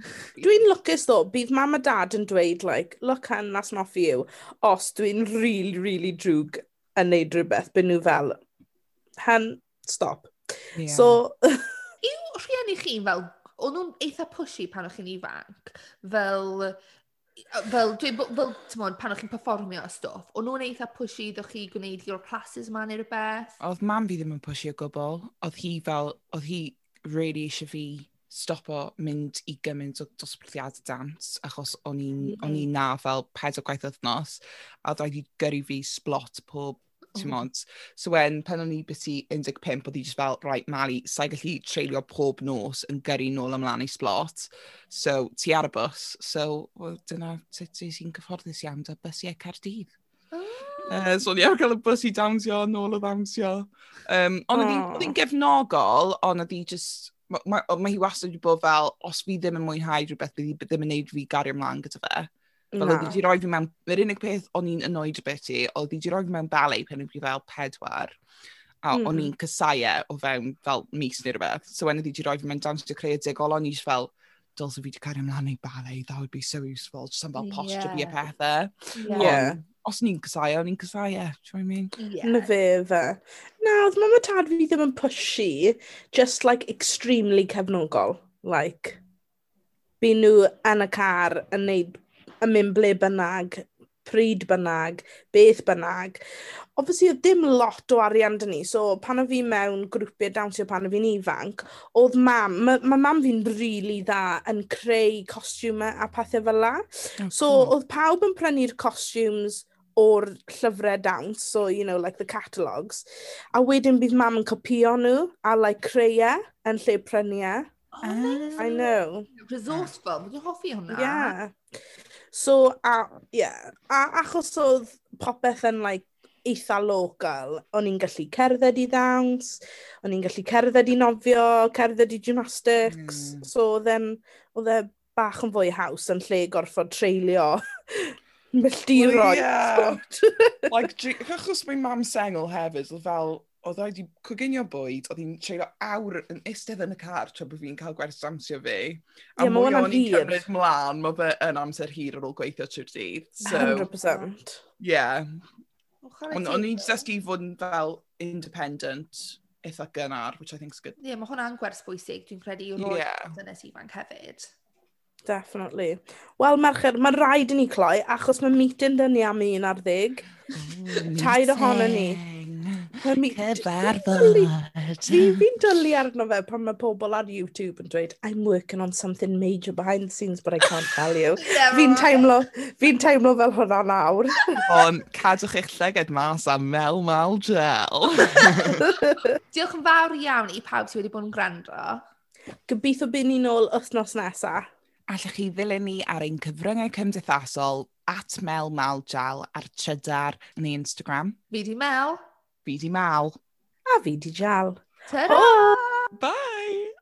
Speaker 2: Dwi'n lwcus ddo, bydd mam a dad yn dweud, like, look hun, that's not for you, os dwi'n really, really drwg yn neud rhywbeth, byd nhw fel, hun, stop.
Speaker 1: Yeah.
Speaker 2: So...
Speaker 3: Yw rhieni chi fel, o'n nhw'n eitha pushy pan o'ch chi'n ifanc, fel, fel, dwi, fel, tymod, pan o'ch chi'n performio a stwff, o'n nhw'n eitha pushy ddwch chi gwneud your classes ma neu rhywbeth?
Speaker 1: Oedd mam fi ddim yn pushy o gwbl, oedd hi fel, oedd hi really eisiau fi stopo mynd i gymaint o dosbarthiad dance, achos o'n i'n
Speaker 2: mm
Speaker 1: -hmm. O'n na fel pedwar gwaith wythnos, a dda i gyrru fi sblot pob oh. ti'n modd. So when, pan o'n i beth i 15, oedd i just fel, right, Mali, sa'i gallu treulio pob nos yn gyrru nôl ymlaen i sblot. So, ti ar y bus. So, well, dyna sut ti'n cyfforddus iawn da bysiau Cardydd. Uh, so, ni ie, cael y bus i dawnsio, nôl o ddawnsio. Um, ond oh. oedd hi'n gefnogol, ond oedd hi just... Mae ma, ma hi wastad wedi bod fel, os fi ddim yn mwynhau rhywbeth, bydd hi ddim yn neud fi gario ymlaen gyda fe. Fel oedd hi wedi rhoi fi mewn... Yr unig peth o'n i'n annoyed y beth i, oedd wedi rhoi fi mewn ballet pen o'n fi fel pedwar. A mm. o'n i'n mm-hmm. cysau e o fewn fel mis neu rhywbeth. So, wedi wedi rhoi fi mewn dawnsio creadigol, o'n i'n fel dylse fi wedi cario ymlaen i ballet, that would be so useful, just am fel posture yeah. fi a pethau. Yeah. yeah os ni'n cysau, o'n ni'n cysau, e. Do you know what I mean?
Speaker 2: Yeah. Na fe, fe. Na, oedd mam a tad fi ddim yn pushy, just like extremely cefnogol. Like, by nhw yn y car yn neud, yn mynd ble bynnag, pryd bynnag, beth bynnag. Obviously, oedd dim lot o arian dyn ni, so pan o fi mewn grwpiau dawnsio pan o fi'n ifanc, oedd mam, mae ma mam fi'n rili really dda yn creu costiwmau a pethau fel la. Oh, so, oedd pawb yn prynu'r costiwms o'r llyfrau dawns, so, you know, like the catalogs. A wedyn bydd mam yn copio nhw a, like, creu e yn lle prynu e. Oh, I know.
Speaker 3: Resourceful, dwi'n hoffi hwnna.
Speaker 2: Yeah. So, a, yeah. A achos oedd popeth yn, like, eitha local, o'n i'n gallu cerdded i ddawns, o'n i'n gallu cerdded i nofio, cerdded i gymnastics, mm. so oedd e bach yn fwy haws yn lle gorfod treulio Milltiroedd. Well,
Speaker 1: yeah. like, achos mae mam sengl hefyd, oedd fel, oedd rhaid i coginio bwyd, oedd hi'n treulio awr yn eistedd yn y car tra bod fi'n cael gwers amsio fi. A yeah, mwy o'n i'n cymryd mlaen, mae fe yn amser hir ar ôl gweithio trwy'r dydd.
Speaker 2: So, 100%.
Speaker 1: Yeah. Ond o'n i'n dysgu fod yn fel independent eitha gynnar, which I think is good.
Speaker 3: Ie, yeah, mae hwnna'n gwers bwysig, dwi'n credu, yw'r oed yeah. dynes ifanc hefyd.
Speaker 2: Definitely. Wel, merched, mae'n rhaid i ni cloi, achos mae meeting dyn ni am un ar ddeg. Mm-hmm. Tair ohono ni.
Speaker 1: Cyfarfod.
Speaker 2: Fi'n dylu arno fe pan mae pobl ar YouTube yn dweud, I'm working on something major behind the scenes, but I can't tell you. fi'n teimlo, fi teimlo fel hwnna nawr.
Speaker 1: Ond cadwch eich llyged mas am mel mal gel.
Speaker 3: Diolch yn fawr iawn i pawb sydd wedi bod yn gwrando.
Speaker 2: Gobeithio byd ni nôl wythnos nesaf
Speaker 1: allwch chi ddilyn ni ar ein cyfryngau cymdeithasol at Mel Mal ar trydar yn ei Instagram.
Speaker 3: Fi di Mel.
Speaker 1: Fi di Mal.
Speaker 2: A fi di Jal.
Speaker 3: Ta-ra!
Speaker 1: Bye!